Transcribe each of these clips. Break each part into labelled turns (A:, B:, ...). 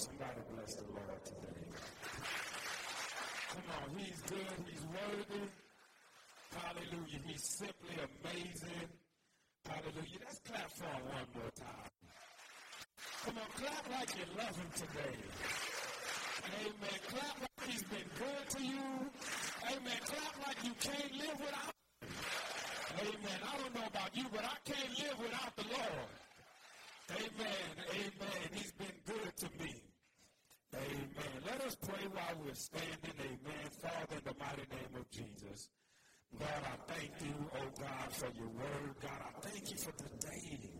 A: Somebody bless the Lord today. Come on, he's good, he's worthy. Hallelujah. He's simply amazing. Hallelujah. Let's clap for him one more time. Come on, clap like you love him today. Amen. Clap like he's been good to you. Amen. Clap like you can't live without him. Amen. I don't know about you, but I can't live without the Lord. Amen. Amen. He's been good to me. Amen. Let us pray while we're standing. Amen. Father, in the mighty name of Jesus. God, I thank you, oh God, for your word. God, I thank you for today.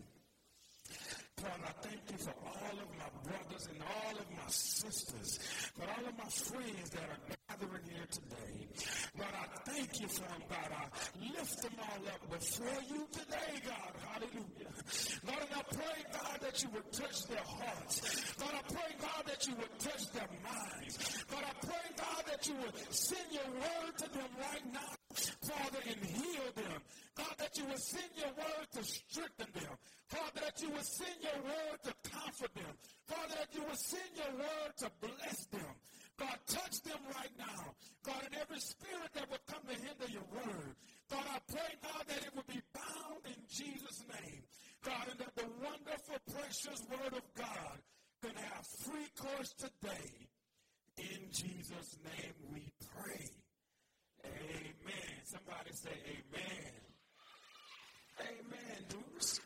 A: God, I thank you for all of my brothers and all of my sisters, for all of my friends that are gathering here today. God, I thank you for them, God. I lift them all up before you today, God. Hallelujah. Lord, and I pray, God, that you would touch their hearts. God, I pray, God, that you would touch their minds. God, I pray, God, that you would send your word to them right now, Father, and heal them. God, that you would send your word to strengthen them. Father, that you would send your word to comfort them. Father, that you would send your word to bless them. God, touch them right now. God, in every spirit that would come to hinder your word. God, I pray, God, that it would be bound in Jesus' name. God, and that the wonderful, precious word of God can have free course today. In Jesus' name we pray. Amen. Somebody say amen. Amen, dudes.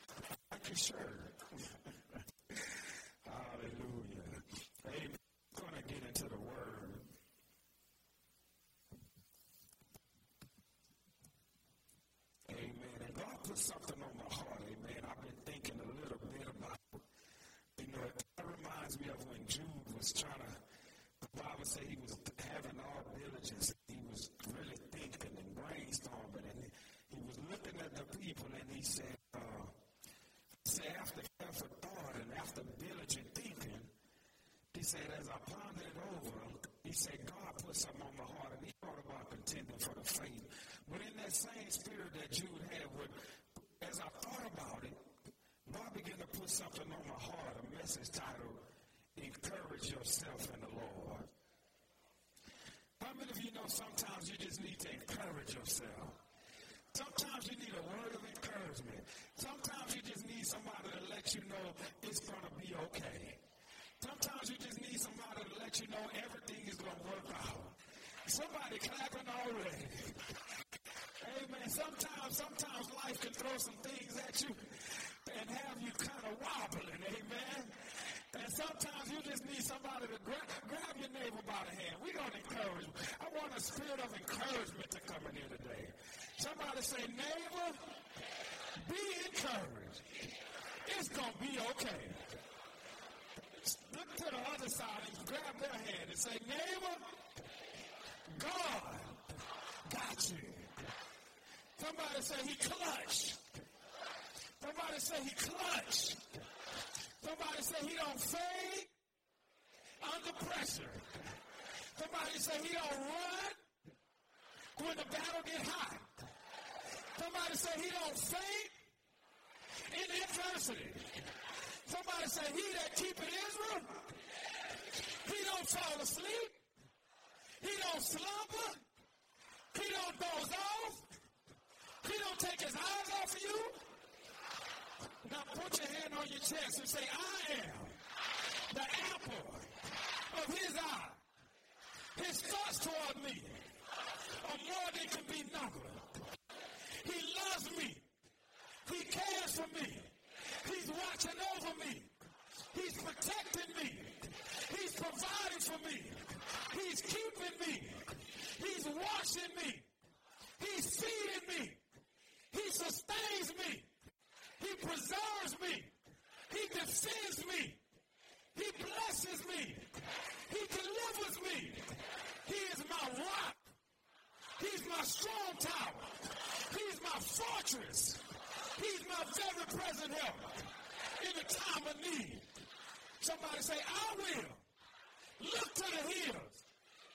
A: Thank you, sir. Hallelujah. Amen. Going to get into the word. Amen. And God put something on my heart. Amen. I've been thinking a little bit about, you know, it reminds me of when Jude was trying to, the Bible said he was having all diligence. He was really thinking and brainstorming. And he was looking at the people and he said, uh, say after careful thought and after diligent thinking, he said, as I pondered it over, he said, God put something on my heart and he thought about contending for the faith. But in that same spirit that Jude had, with, as I thought about it, God began to put something on my heart, a message titled, Encourage Yourself in the Lord. How many of you know sometimes you just need to encourage yourself? Sometimes okay. Sometimes you just need somebody to let you know everything is going to work out. Somebody clapping already. Amen. Sometimes, sometimes life can throw some things at you and have you kind of wobbling. Amen. And sometimes you just need somebody to grab, grab your neighbor by the hand. We're going to encourage. I want a spirit of encouragement to come in here today. Somebody say, neighbor, be encouraged. It's going to be okay. Look to the other side and grab their hand and say, neighbor, God got you. Somebody say he clutched. Somebody say he clutched. Somebody say he don't fade under pressure. Somebody say he don't run when the battle get hot. Somebody say he don't faint in adversity. Somebody say he that keepeth Israel, he don't fall asleep. He don't slumber. He don't doze off. He don't take his eyes off of you. Now put your hand on your chest and say, I am the apple of his eye. His thoughts toward me are more than can be numbered. He loves me. He cares for me. He's watching over me. He's protecting me. He's providing for me. He's keeping me. He's washing me. He's feeding me. He sustains me. He preserves me. He defends me. He blesses me. He delivers me. He is my rock. He's my strong tower. He's my fortress. He's my very present help in the time of need. Somebody say, I will look to the hills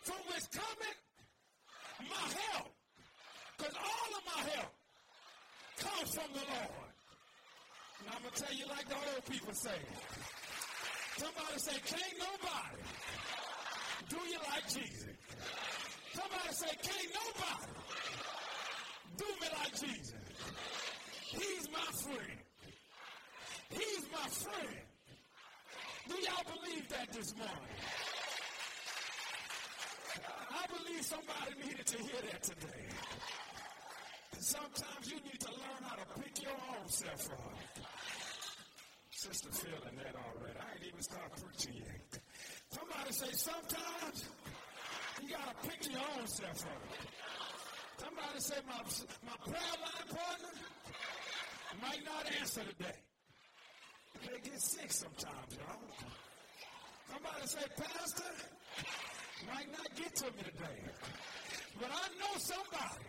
A: from which cometh my help. Because all of my help comes from the Lord. And I'm going to tell you like the old people say, Somebody say, can't nobody do you like Jesus. Somebody say, can't nobody do me like Jesus. He's my friend. He's my friend. Do y'all believe that this morning? Somebody needed to hear that today. Sometimes you need to learn how to pick your own self up. Sister feeling that already. I ain't even started preaching yet. Somebody say sometimes you gotta pick your own self up. Somebody say my my prayer line partner might not answer today. They get sick sometimes, y'all. Somebody say, Pastor, might not get to me today. But I know somebody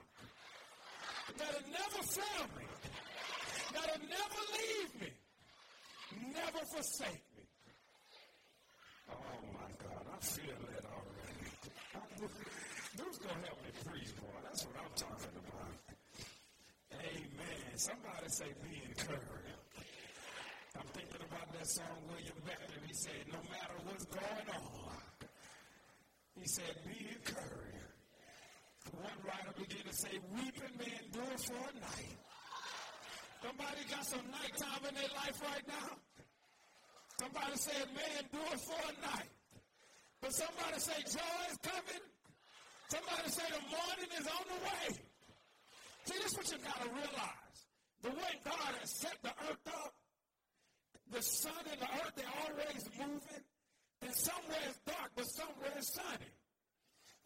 A: that'll never fail me, that'll never leave me, never forsake me. Oh my God, I feel that already. Who's gonna help me preach, boy? That's what I'm talking about. Amen. Somebody say, be encouraged. I'm thinking about that song William Becton. He said, no matter what's going on, he said, be encouraged. One writer began to say, weeping may endure for a night. Somebody got some nighttime in their life right now? Somebody said, may endure for a night. But somebody say joy is coming. Somebody say the morning is on the way. See, this is what you got to realize. The way God has set the earth up, the sun and the earth, they're always moving. And somewhere it's dark, but somewhere it's sunny.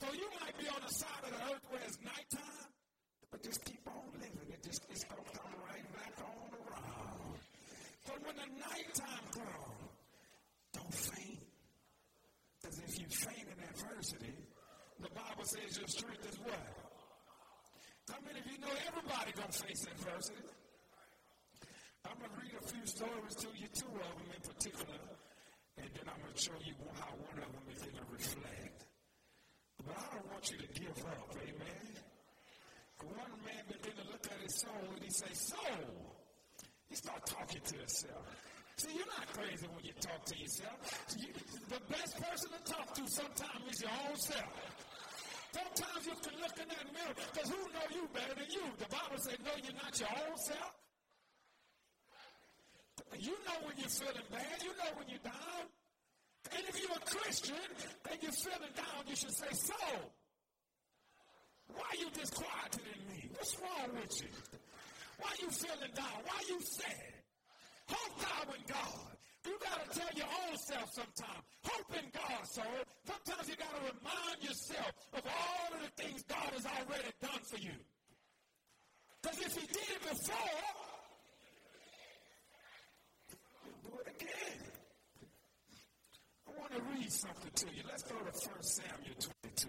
A: So you might be on the side of the earth where it's nighttime, but just keep on living. It just it's gonna come right back on around. But when the nighttime comes, don't faint. Because if you faint in adversity, the Bible says your strength is what? How many of you know everybody gonna face adversity? I'm to read a few stories to you, two of them in particular, then I'm going to show you how one of them is going to reflect. But I don't want you to give up, amen? One man began to look at his soul and he say, soul. He start talking to himself. See, you're not crazy when you talk to yourself. You, the best person to talk to sometimes is your own self. Sometimes you can look in that mirror because who know you better than you? The Bible says, no, you're not your own self. You know when you're feeling bad. You know when you're down. And if you're a Christian and you're feeling down, you should say, so, why you disquieted in me? What's wrong with you? Why you feeling down? Why you sad? Hope thou in God. You got to tell your own self sometimes. Hope in God, soul. Sometimes you got to remind yourself of all of the things God has already done for you. Because if he did it before, again. I want to read something to you. Let's go to 1 Samuel 22.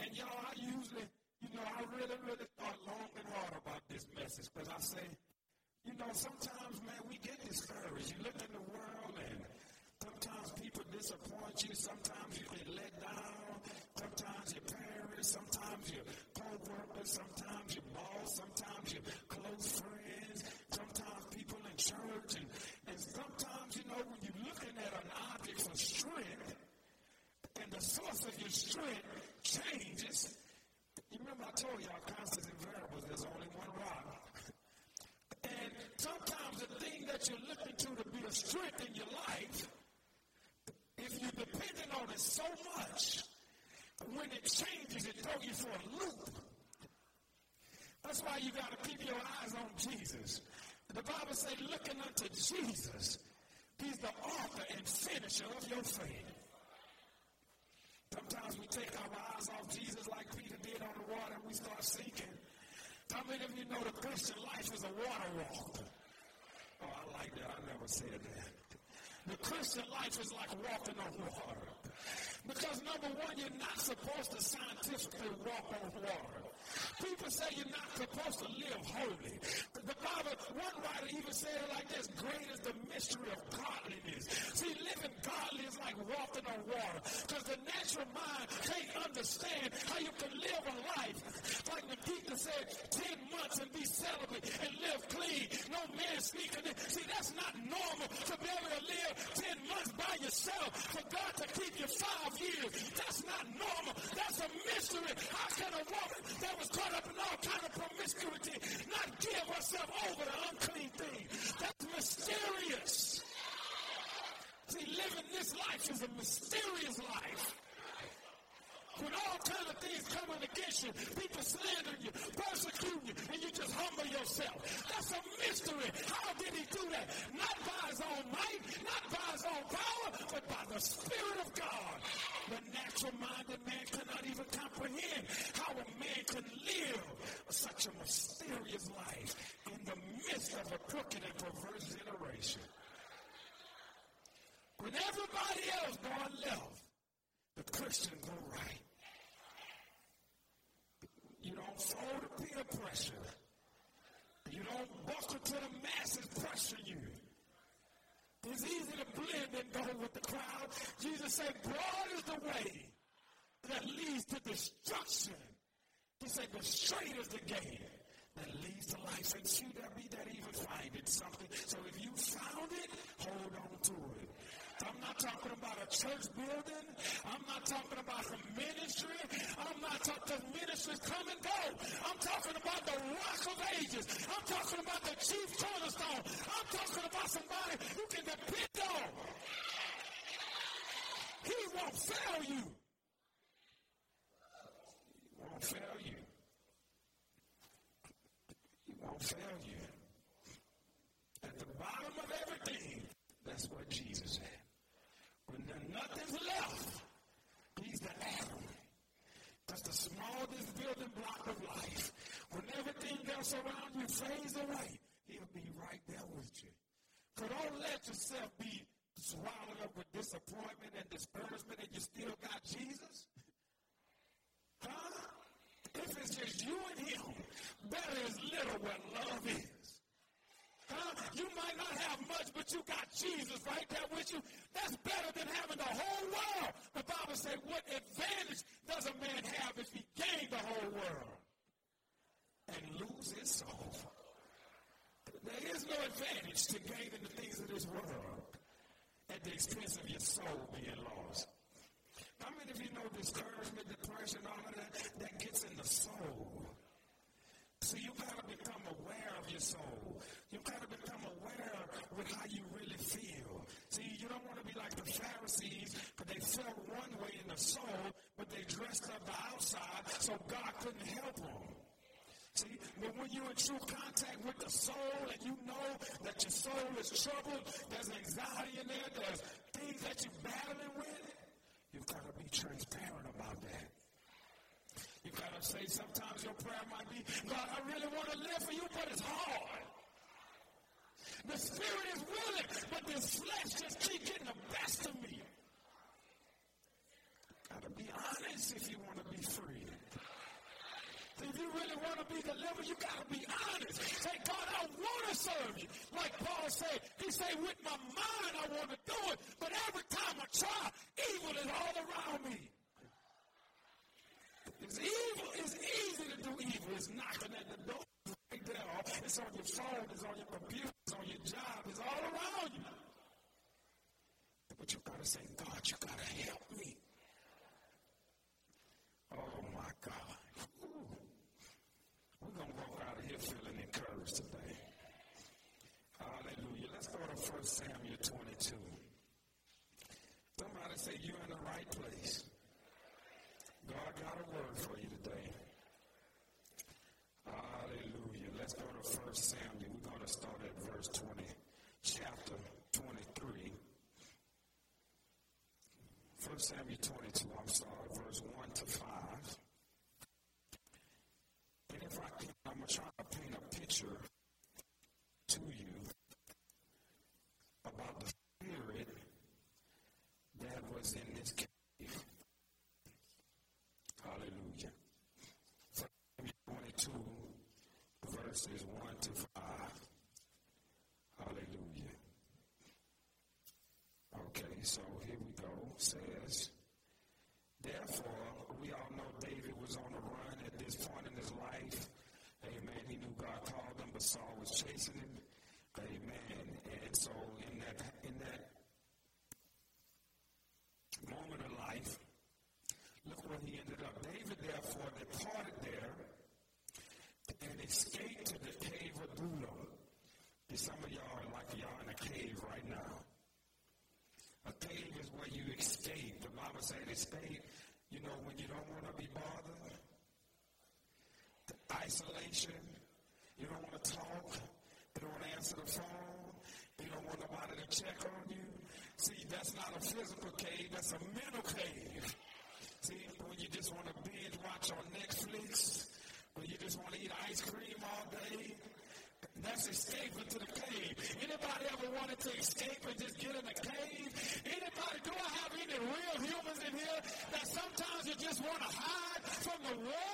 A: And y'all, I usually, you know, I really, really thought long and hard about this message because I say, you know, sometimes, man, we get discouraged. You look in the world and sometimes people disappoint you. Sometimes you get let down. Sometimes your parents, sometimes your co-workers, sometimes your boss, sometimes your close friends, sometimes people in church and sometimes, you know, when you're looking at strength, and the source of your strength changes, you remember I told y'all constants and variables, there's only one rock. And sometimes the thing that you're looking to to be a strength in your life, if you're dependent on it so much, when it changes, it throws you for a loop. That's why you got to keep your eyes on Jesus. The Bible says, looking unto Jesus, He's the author and finisher of your faith. Sometimes we take our eyes off Jesus like Peter did on the water and we start sinking. How many of you know the Christian life is a water walk? Oh, I like that. I never said that. The Christian life is like walking on water. Because number one, you're not supposed to scientifically walk on water. People say you're not supposed to live holy. The Bible, one writer even said it like this, great is the mystery of godliness. See, living godly is like walking on water. Because the natural mind can't understand how you can live a life like the deacon said, 10 months and be celibate and live clean. No man speaking. In. See, that's not normal to be able to live 10 months by yourself. For God to keep you five That's not normal. That's a mystery. How can a woman that was caught up in all kind of promiscuity not give herself over to unclean things? That's mysterious. See, living this life is a mysterious life. When all kind of things coming against you, people slander you, persecute you, and you just humble yourself. That's a mystery. How did he do that? Not by his own might, not by his own power, but by the Spirit of God. The natural minded man cannot even comprehend how a man can live such a mysterious life in the midst of a crooked and perverse generation. When everybody else going left, the Christian go right. You don't fold to peer pressure. You don't buckle to the masses pressure you. It's easy to blend and go with the crowd. Jesus said, broad is the way that leads to destruction. He said, but straight is the gate that leads to life. And few there be that even find it something. So if you found it, hold on to it. I'm not talking about a church building. I'm not talking about a ministry. I'm not talking about ministries come and go. I'm talking about the rock of ages. I'm talking about the chief cornerstone. I'm talking about somebody you can depend on. He won't fail you. He won't fail you. He won't fail you. At the bottom of everything, that's what Jesus said. When nothing's left, he's the atom. That's the smallest building block of life. When else around you fades away, he'll be right there with you. So don't let yourself be swallowed up with disappointment and discouragement and you still got Jesus. Huh? If it's just you and him, better is little where love is. Huh? You might not have much, but you got Jesus right there with you. That's better than having the whole world. The Bible says, what advantage does a man have if he gained the whole world and lose his soul? There is no advantage to gaining the things of this world at the expense of your soul being lost. How many of you know discouragement, depression, all of that, that gets in the soul? So you got to become aware of your soul. You got to become aware with how you really feel. See, you don't want to be like the Pharisees, because they felt one way in the soul, but they dressed up the outside, so God couldn't help them. But when you're in true contact with the soul and you know that your soul is troubled, there's anxiety in there, there's things that you're battling with, you've got to be transparent about that. You've got to say sometimes your prayer might be, God, I really want to live for you, but it's hard. The spirit is willing, but this flesh just keep getting the best of me. Got to be honest if you want to be free. If you really want to be delivered, you got to be honest. Say, God, I want to serve you. Like Paul said, said, with my mind I want to do it, but every time I try, evil is all around me. It's evil. It's easy to do evil. It's knocking at the door. Right there. It's on your phone. It's on your computer. It's on your job. It's all around you. But you got to say, God, you got to help me. Oh, my God. Ooh. We're going to walk out of here feeling encouraged today. Hallelujah. Let's go to 1 Samuel 22. Somebody say you're in the right place. God got a word for you today. Hallelujah. Let's go to 1 Samuel. We're going to start at verse 20, chapter 23. 1 Samuel 22, I'm sorry, verse 1 to 5. And if I can, I'm going to try to paint a picture to you about the spirit that was in this cave. Hallelujah. Psalm 22, verses 1 to 5. Hallelujah. Okay, so here we go. says, Therefore, we all know David was on the run at this point in his life. Amen. He knew God called him, but Saul was chasing him. Amen. And so in that in that moment of life, look where he ended up. David therefore departed there and escaped to the cave of Adullam. Some of y'all are like y'all in a cave right now. A cave is where you escape. The Bible said escape, you know, when you don't want to be bothered. The isolation. You don't want to talk. You don't want to answer the phone. You don't want nobody to check on you. See, that's not a physical cave, that's a mental cave. See, when you just want to binge watch on Netflix, when you just want to eat ice cream all day, that's escaping to the cave. Anybody ever wanted to escape and just get in a cave? Anybody, do I have any real humans in here that sometimes you just want to hide from the world?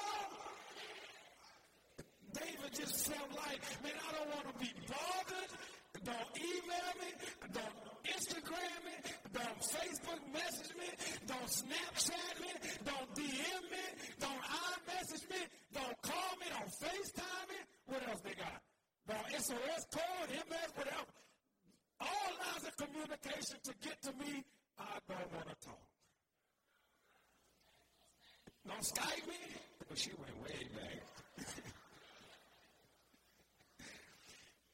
A: Don't Snapchat me. Don't DM me. Don't iMessage me. Don't call me. Don't FaceTime me. What else they got? Don't SOS code, MS, whatever. All lines of communication to get to me, I don't want to talk. Don't Skype me. But she went way back.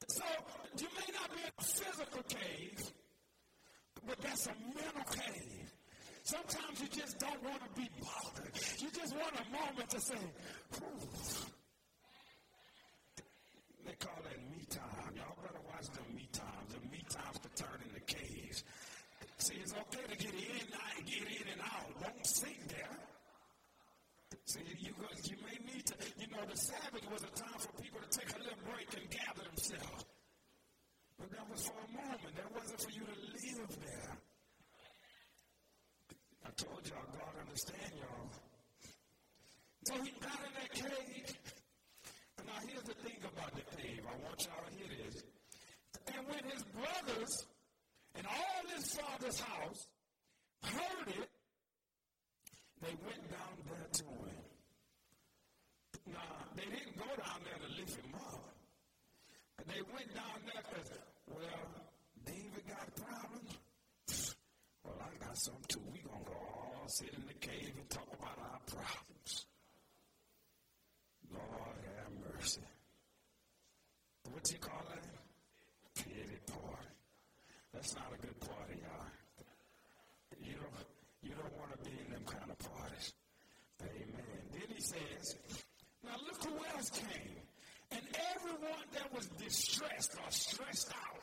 A: so you may not be in a physical cave, but that's a mental cave. Sometimes you just want to be bothered. You just want a moment to say, They call that me time. Y'all better watch them me times. The me times to turn into caves. See, it's okay to get in, and get in and out. Don't sit there. See, you, you may need to, you know, the Sabbath was a time for people to take a little break and gather themselves. But that was for a moment. That wasn't for you to live there. I told y'all, God understand y'all. So he got in that cave. And now here's the thing about the cave. I want y'all to hear this. And when his brothers and all his father's house heard it, they went down there to him. Now, they didn't go down there to lift him up. They went down there because, well, David got problems. Well, I got some too. we to go all sit in the cave and talk about our problems. Lord have mercy. What you call that? Pity party. That's not a good party, y'all. You don't, you don't want to be in them kind of parties. Amen. Then he says, now look who else came. And everyone that was distressed or stressed out,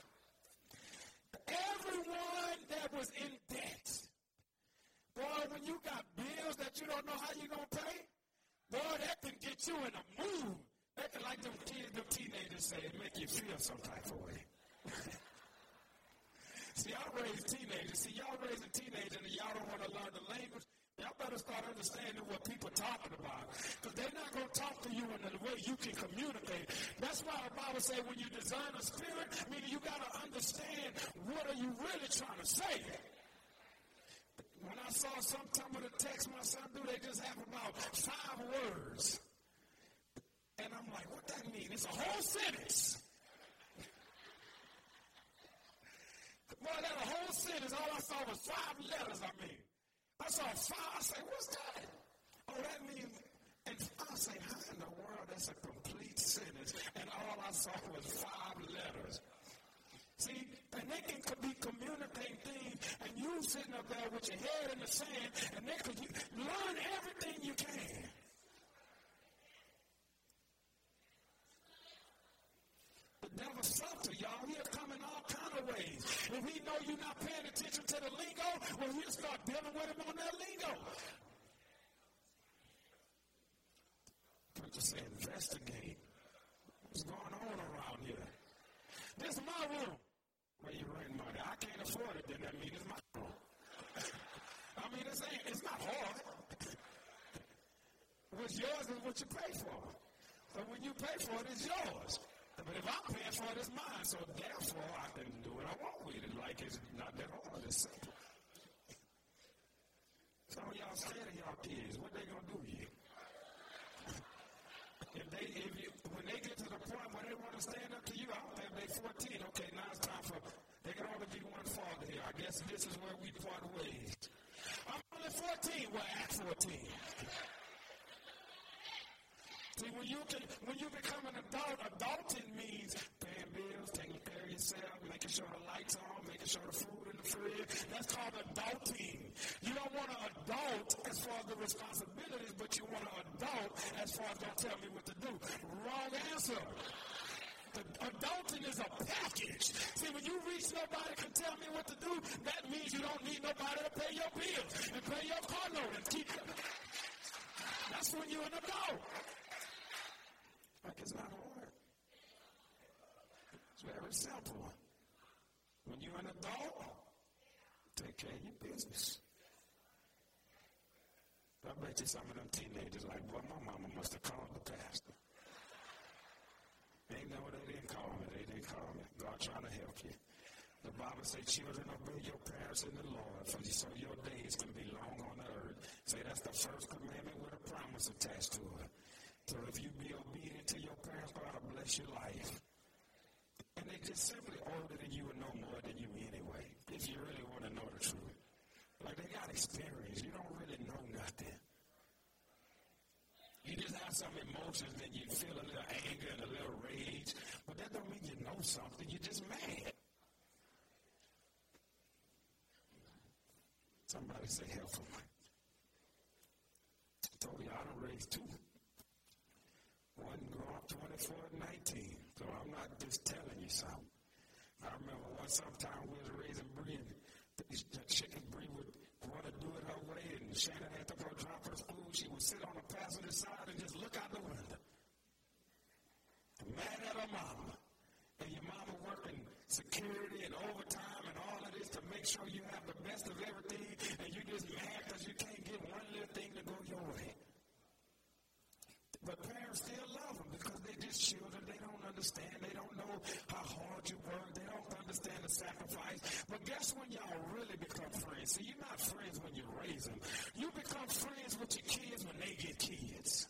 A: everyone that was in debt. Boy, when you got bills that you don't know how you're going to pay, boy, that can get you in a mood. That can, like them, kids, them teenagers say, make you feel some type of way. See, y'all raise teenagers. See, y'all raise a teenager and y'all don't want to learn the language. Y'all better start understanding what people talking about. Because they're not going to talk to you in the way you can communicate. That's why the Bible says when you design a spirit, I mean, you got to understand what are you really trying to say. When I saw some some of the text my son do, they just have about five words. And I'm like, what that mean? It's a whole sentence. Boy, that a whole sentence. All I saw was five letters, I mean. I saw five. I say, what's that? Oh, that means, and I say, how in the world? That's a complete sentence. And all I saw was five can be communicating things, and you sitting up there with your head in the sand, and they could learn everything you can. The devil's subtle, y'all. He'll come in all kind of ways. If he know you're not paying attention to the lingo, well, he'll start dealing with him on that lingo. Preacher say, investigate. What's going on around here? This is my room. Where you rent money. I can't afford it, then that means it's my room. I mean, it's, ain't, it's not hard. What's yours is what you pay for. So when you pay for it, it's yours. But if I'm paying for it, it's mine. So therefore, I can do what I want with it. Like it's not that hard. It's simple. Some of y'all scared of y'all kids. What they gonna do to you? if they, if you, when they get to the point where they want to stand up to you, I don't think they 14. Okay, now it's time for. They can only be one father here. I guess this is where we part ways. I'm only 14. Well, at 14. See, when you can, when you become an adult, adulting means paying bills, taking care of yourself, making sure the lights on, making sure the food in the fridge. That's called adulting. You don't want to adult as far as the responsibilities, but you want to adult as far as don't tell me what to do. Wrong answer. The adulting is a package. See, when you reach nobody can tell me what to do, that means you don't need nobody to pay your bills and pay your car note and keep. That's when you're an adult. Like it's not hard. It's very simple. When you're an adult, take care of your business. I bet you some of them teenagers like, boy, my mama must have called the pastor. Ain't no, they didn't call me. They didn't call me. God trying to help you. The Bible says, children, obey your parents in the Lord, for so your days can be long on the earth. Say that's the first commandment with a promise attached to it. So if you be obedient to your parents, God will bless your life. And they just simply older than you and know more than you anyway, if you really want to know the truth. Like they got experience. You don't really know nothing. You just have some emotions and you feel a little anger and a little rage, but that don't mean you know something. You're just mad. Somebody say help for me. I told you I don't raise two. One grew up 24 and 19. So I'm just telling you something. I remember one sometime we was raising Bree and the chicken Bree would want to do it her way and Shannon had to go drop her school. She would sit on the passenger side and just look out the window. Mad at her mama. And your mama working security and overtime and all of this to make sure you have the best of everything and you just mad because you can't get one little thing to go your way. But parents still love them because they're just children. They don't understand. They don't know how hard you work. They don't understand the sacrifice. But guess when y'all really become friends? See, you're not friends when you raise them. You become friends with your kids when they get kids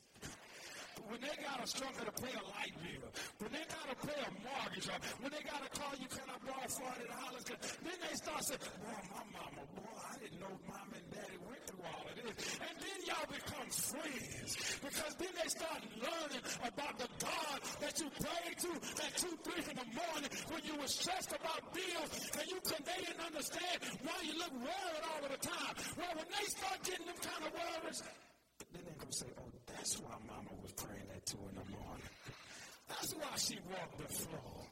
A: when they got to struggle to pay a light bill, when they got to pay a mortgage, or when they got to call you, can I borrow forty dollars? Then they start saying, "Boy, my mama, boy, I didn't know mom and daddy went through all of this." And then y'all become friends because then they start learning about the God that you prayed to at two, three in the morning when you were stressed about bills and you could they didn't understand why you look worried all of the time. Well, when they start getting them kind of worries, then they're going to say, oh, that's why mama was praying at 2 in the morning. That's why she walked the floor.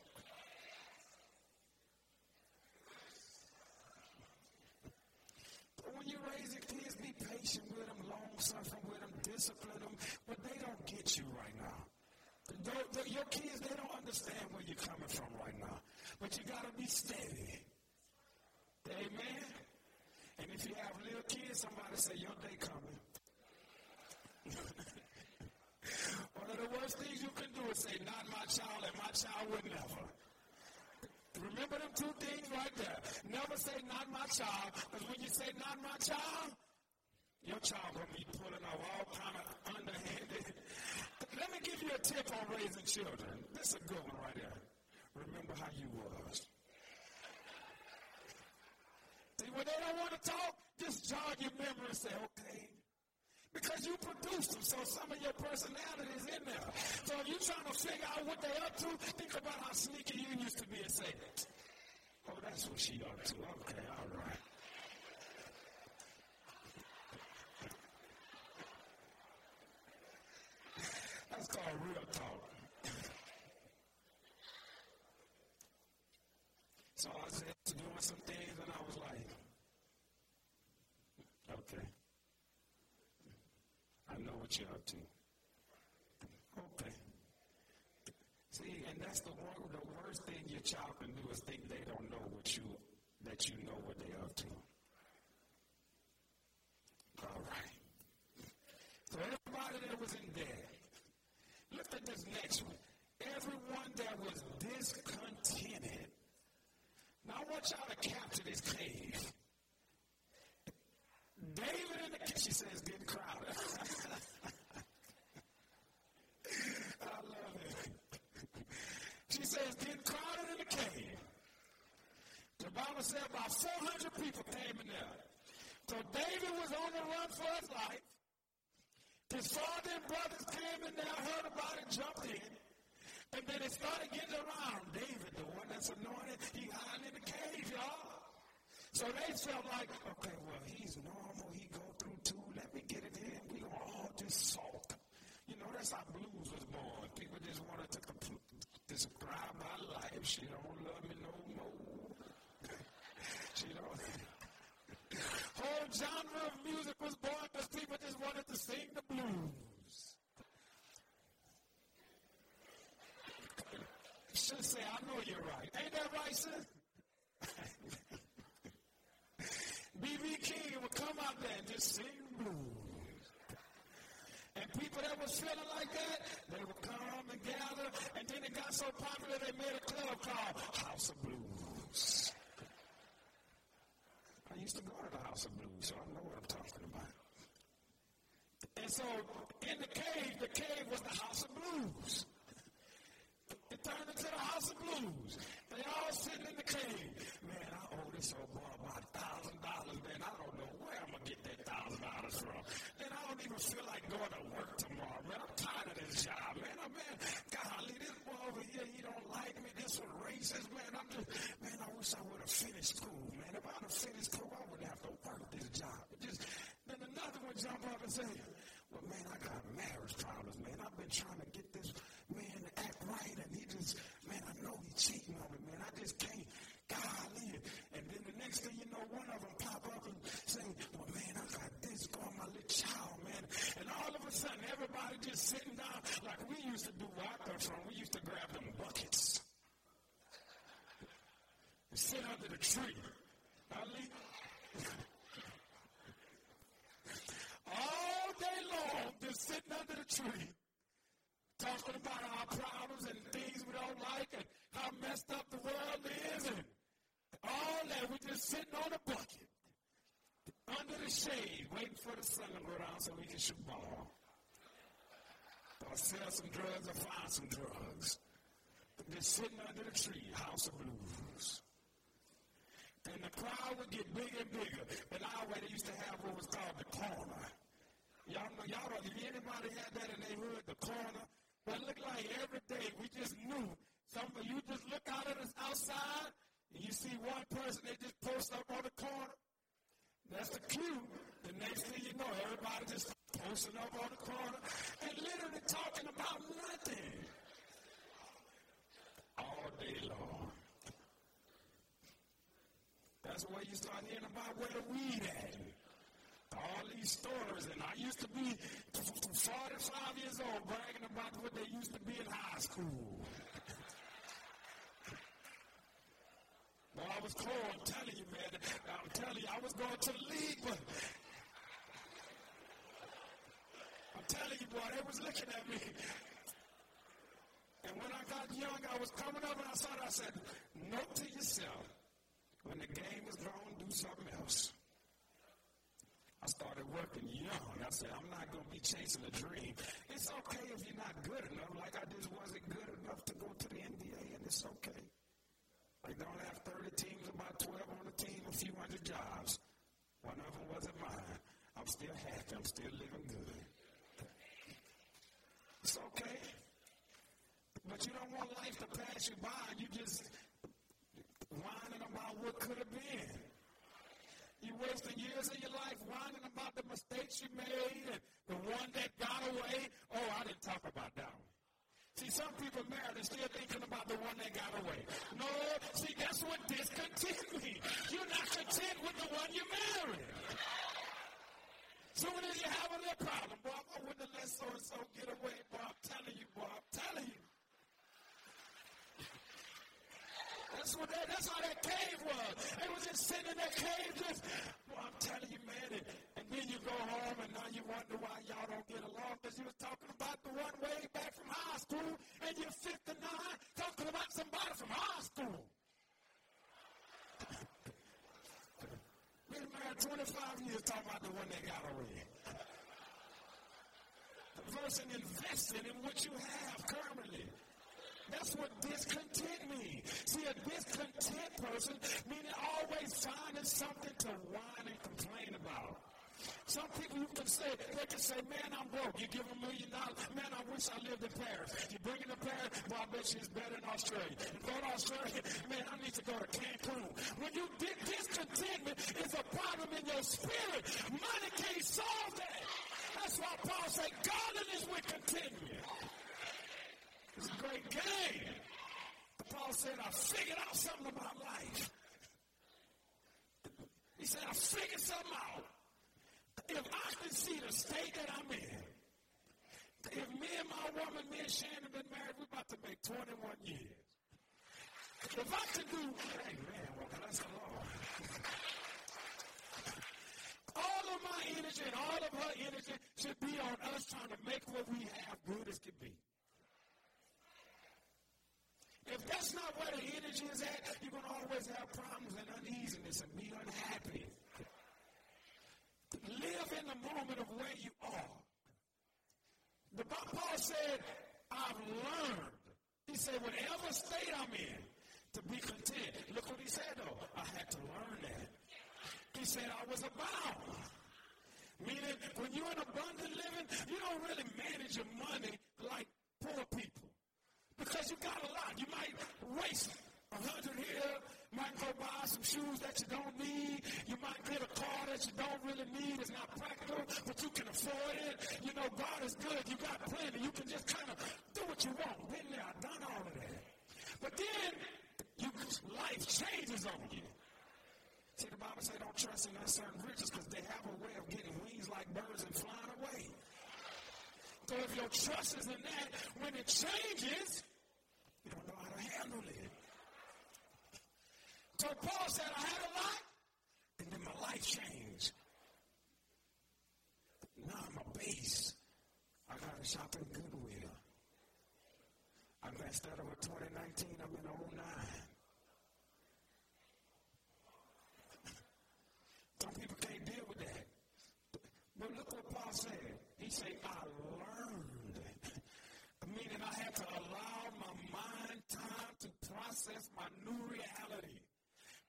A: But when you're raising kids, be patient with them, long suffering with them, discipline them, but they don't get you right now. your kids, they don't understand where you're coming from right now. But you got to be steady. Amen? And if you have little kids, somebody say, your day coming. One of the worst things you can do is say, not my child, and my child would never. Remember them two things right there. Never say, not my child, because when you say, not my child, your child will be pulling off all kind of underhanded. Let me give you a tip on raising children. This is a good one right there. Remember how you was. See, when they don't want to talk, just jog your memory and say, okay, because you produced them, so some of your personality is in there. So if you're trying to figure out what they're up to, think about how sneaky you used to be and say, oh, that's what she up to. Okay, all right. That's called real talk. so I said doing some things, and I was like, okay. I know what you're up Okay. See, and that's the one, the worst thing your child can do is think they don't know what you that you know what they're up to. All right. So everybody that was in there, look at this next one. Everyone that was discontented. Now I want y'all to capture this cave. David in the She says, getting crowded. I love it. She says, getting crowded in the cave. The Bible said about 400 people came in there. So David was on the run for his life. His father and brothers came in there, heard about it, jumped in. And then it started getting around. David, the one that's anointed, he hiding in the cave, y'all. So they felt like, okay, well, he's normal. He go through too. Let me get it in. We gonna all just sulk. You know, that's how blues was born. People just wanted to describe my life. She don't love me no more. she don't. Whole genre of music was born because people just wanted to sing the blues. Should say, I know you're right. Ain't that right, sir? B.B. King would come out there and just sing blues. And people that was feeling like that, they would come and gather, and then it got so popular they made a club called House of Blues. Used to go to the House of Blues, so I know what I'm talking about. And so in the cave, the cave was the House of Blues. It turned into the House of Blues. They all sitting in the cave. Man, I owe this old boy about a thousand dollars, man. I don't know where I'm gonna get that thousand dollars from. And I don't even feel like going to work tomorrow, man. I'm tired of this job, man. I man, golly, this boy over here, he don't like me. This one racist, man. I'm just, man, I wish I would have finished school, have finished I wouldn't have to work this job. Just then another one jump up and say, Well, man, I got marriage problems, man. I've been trying to get this man to act right, and he just, man, I know he's cheating on me, man. I just can't. Golly. And then the next thing you know, one of them pop up and say, Well, man, I got this going, my little child, man. And all of a sudden, everybody just sitting down like we used to do where I come from. We used to grab them buckets and sit under the tree. Ali. all day long, just sitting under the tree, talking about our problems and things we don't like and how messed up the world is and all that. We're just sitting on a bucket under the shade, waiting for the sun to go down so we can shoot ball. Or sell some drugs or find some drugs. Just sitting under the tree, house of blues. And the crowd would get bigger and bigger. And our way they used to have what was called the corner. Y'all know, y'all know, if anybody had that in their hood, the corner, but it looked like every day we just knew. Some of you just look out at us outside and you see one person, they just post up on the corner. That's the cue. The next thing you know, everybody just posting up on the corner and literally talking about nothing. All day long. That's where you start hearing about where the weed at. All these stories, and I used to be 45 years old bragging about what they used to be in high school. Well, I was cold, I'm telling you, man. I'm telling you, I was going to league, but I'm telling you, boy, they was looking at me. And when I got young, I was coming up and I saw it, I said, note to yourself, when the game is gone, do something else. I started working young. I said, I'm not going to be chasing a dream. It's okay if you're not good enough, like I just wasn't good enough to go to the NBA, and it's okay. They don't have 30 teams, about 12 on the team, a few hundred jobs. One of them wasn't mine. I'm still happy. I'm still living good. It's okay. But you don't want life to pass you by. You just whining about what could have been. You wasted years of your life whining about the mistakes you made and the one that got away. Oh, I didn't talk about that one. See, some people married and still thinking about the one that got away. No, that's what discontent means. You're not content with the one you married. Soon as you have a little problem, boy, I wouldn't have let so and so get away, boy. I'm telling you, boy, I'm telling you. That's what that, that's how that cave was. They was just sitting in that cave just, well, I'm telling you, man. And, and then you go home and now you wonder why y'all don't get along because you was talking about the one way back from high school and you're 59 talking about somebody from high school. Been married spent 25 years talking about the one that got away. Person investing in what you have currently. That's what discontent means. See, a discontent person meaning always finding something to whine and complain about. Some people you can say, they can say, man, I'm broke. You give them a million dollars. Man, I wish I lived in Paris. You bring it to Paris, well, I bet you it's better in Australia. You go to Australia, man, I need to go to Cancun. When you get discontentment, is a problem in your spirit. Money can't solve that. That's why Paul said, "God godliness with contentment. It's a great game. Paul said, I figured out something about life. He said, I figured something out. If I can see the state that I'm in, if me and my woman, me and Shannon been married, we're about to make 21 years. If I can do, amen, well, bless the Lord. all of my energy and all of her energy should be on us trying to make what we have good as can be. If that's not where the energy is at, you're going to always have problems and uneasiness and be unhappy. Live in the moment of where you are. The Paul said, I've learned. He said, whatever state I'm in, to be content. Look what he said though. I had to learn that. He said I was abound. Meaning, when you're in abundant living, you don't really manage your money like poor people. Because you got a lot. You might waste a hundred here, might go buy some shoes that you don't need. You might get a car that you don't really need. It's not practical, but you can afford it. You know, God is good. You got plenty. You can just kind of do what you want. Been there, done all of that. But then, you, life changes on you. See, the Bible say don't trust in uncertain riches because they have a way of getting wings like birds and flying away. So if your trust is in that, when it changes, you don't know how to handle it. So Paul said, I had a lot, and then my life changed. Now I'm a base. I got to shop in Goodwill. I messed up with 2019. I'm in 09. Some people can't deal with that. But look what Paul said. He said, I learned. Meaning I had to allow my mind time to process my new reality.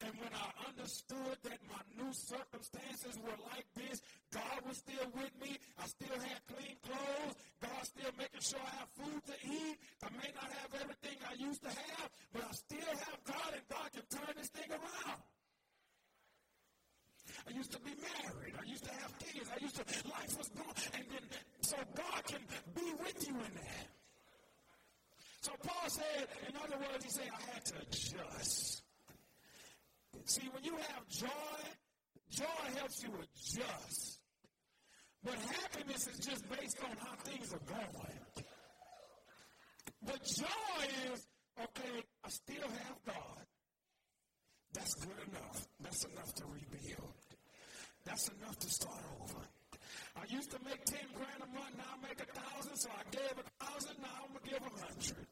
A: And when I understood that my new circumstances were like this, God was still with me. I still had clean clothes. God still making sure I have food to eat. I may not have everything I used to have, but I still have God, and God can turn this thing around. I used to be married. I used to have kids. I used to, life was gone. And then, so God can be with you in that. So Paul said, in other words, he said, I had to adjust. See, when you have joy, joy helps you adjust. But happiness is just based on how things are going. But joy is, okay, I still have God. That's good enough. That's enough to rebuild. That's enough to start over. I used to make 10 grand a month, now I make a thousand, so I gave a thousand, now I'm gonna give a hundred.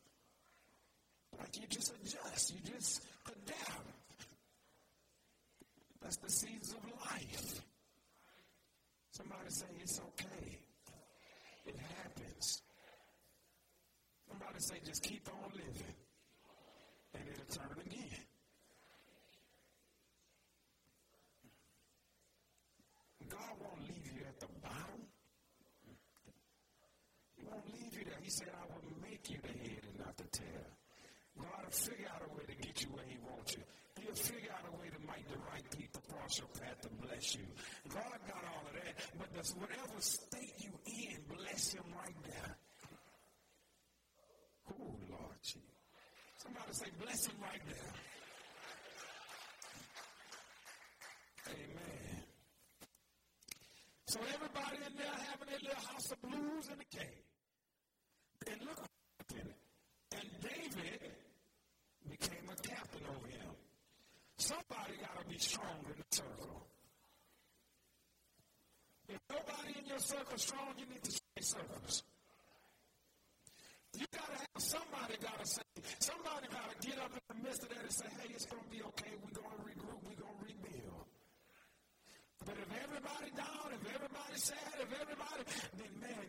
A: Like you just adjust, you just adapt. That's the seeds of life. Somebody say it's okay. It happens. Somebody say just keep on living. And it'll turn again. God won't leave you at the bottom. He won't leave you there. He said, I will make you the head and not the tail. God will figure out a way to get you where he wants you. He'll figure out a way to make the right cross path to bless you. God got all of that, but does whatever state you in, bless him right there. Oh, Lord Jesus. Somebody say, bless him right there. Amen. So everybody in there having their little house of blues in the cave. And look at it. And David became a captain over him. Somebody got to be strong in the circle. If nobody in your circle is strong, you need to stay circles. You gotta have somebody gotta say, somebody gotta get up in the midst of that and say, hey, it's gonna be okay, we're gonna regroup, we're gonna rebuild. But if everybody down, if everybody sad, if everybody, then man,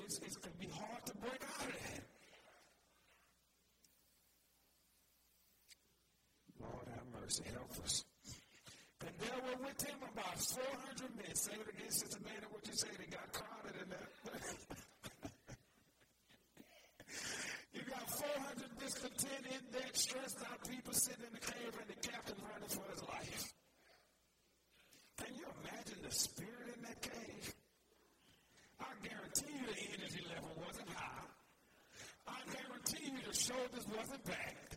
A: it's, it's to be hard to break out of that. Have mercy, help us. And there were with him about 400 men. Say it again, Sister Dana, what you say? They got crowded in that. you got 400 discontented, dead, stressed out people sitting in the cave and the captain running for his life. Can you imagine the spirit in that cave? I guarantee you the energy level wasn't high. I guarantee you the shoulders wasn't back.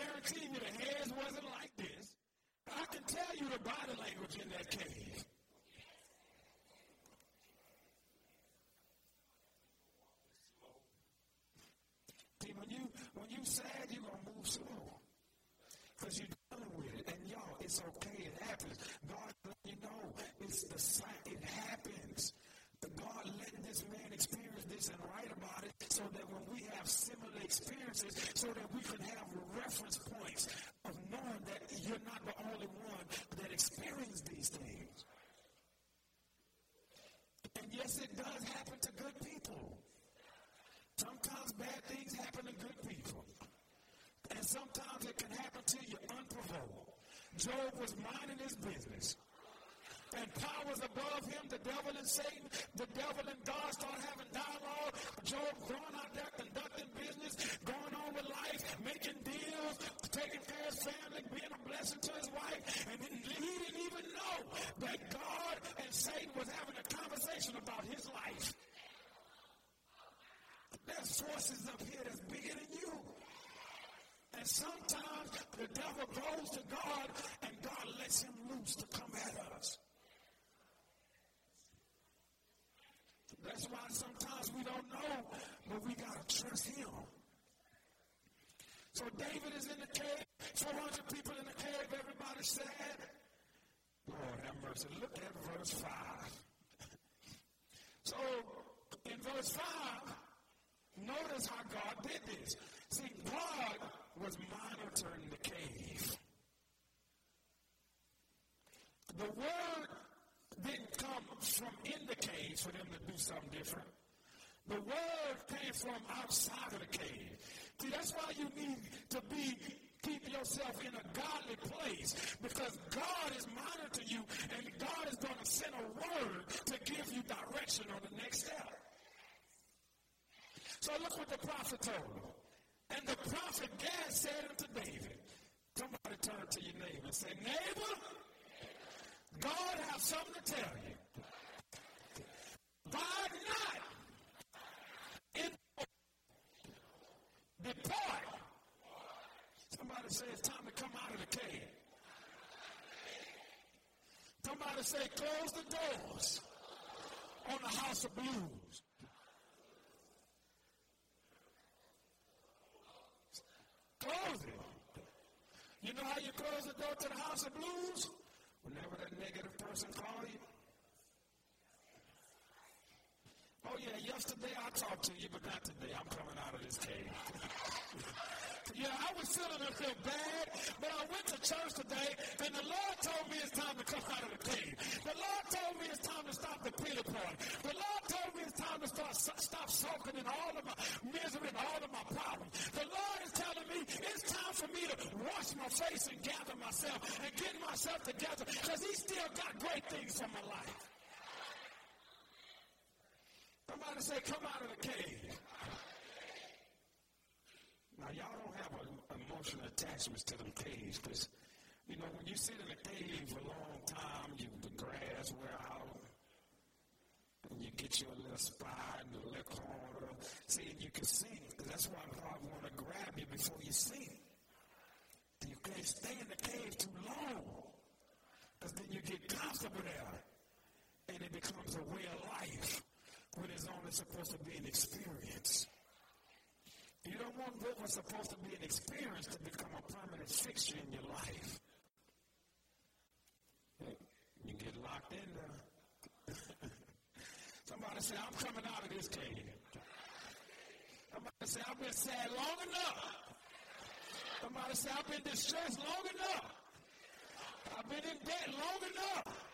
A: Guarantee you the heads wasn't like this. I can tell you the body language in that cave. See, when you when you sad, you're gonna move slow. Because you're dealing with it. And y'all, it's okay, it happens. God let you know it's the sign, it happens. This man experience this and write about it so that when we have similar experiences, so that we can have reference points of knowing that you're not the only one that experienced these things. And yes, it does happen to good people. Sometimes bad things happen to good people. And sometimes it can happen to you unprovoked. Job was minding his business. And powers above him, the devil and Satan, the devil and God start having dialogue. Job going out there conducting business, going on with life, making deals, taking care of his family, being a blessing to his wife. And he didn't even know that God and Satan was having a conversation about his life. There's forces up here that's bigger than you. And sometimes the devil goes to God and God lets him loose to come at us. That's why sometimes we don't know, but we got to trust him. So David is in the cave, 400 people in the cave, everybody sad. Lord have mercy. Look at verse 5. so in verse 5, notice how God did this. See, God was monitoring the cave. The word didn't come from in the cave for them to do something different. The word came from outside of the cave. See, that's why you need to be keep yourself in a godly place because God is monitoring you and God is going to send a word to give you direction on the next step. So look what the prophet told him. And the prophet Gad said unto David, somebody turn to your neighbor and say, neighbor, God has something to tell you. Say it's time to come out of the cave. Somebody say close the doors on the house of blues. Close it. You know how you close the door to the house of blues? Whenever that negative person call you. Oh yeah, yesterday I talked to you, but not today. I'm coming out of this cave. yeah, I was feeling a little bad, but I went to church today, and the Lord told me it's time to come out of the cave. The Lord told me it's time to stop the pity party. The Lord told me it's time to start stop soaking in all of my misery and all of my problems. The Lord is telling me it's time for me to wash my face and gather myself and get myself together because He still got great things for my life. Somebody say, come out of the cave. Now, y'all don't have an emotional attachments to them caves because, you know, when you sit in a cave for a long time, you, the grass wear out, and you get you a little spot and a little corner. See, and you can sing. That's why God want to grab you before you sing. You can't stay in the cave too long because then you get comfortable there, and it becomes a way of life when it's only supposed to be an experience. You don't want what was supposed to be an experience to become a permanent fixture in your life. You get locked in there. Somebody say, I'm coming out of this cave. Somebody say, I've been sad long enough. Somebody say, I've been distressed long enough. I've been in debt long enough.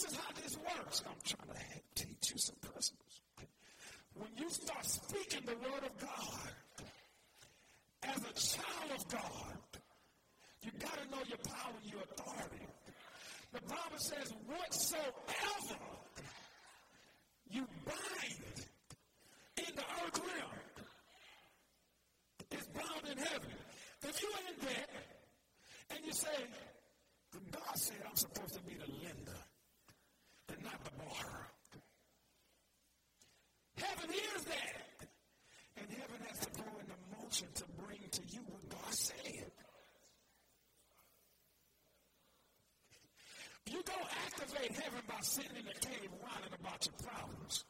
A: This is how this works. I'm trying to teach you some principles. When you start speaking the word of God as a child of God, you got to know your power and your authority. The Bible says, whatsoever you bind in the earth realm is bound in heaven. If you're in debt and you say, God said I'm supposed to be the lender and not the borrower. Heaven hears that. And heaven has to go to bring to you what God said. You don't activate heaven by sitting in a cave whining about your problems.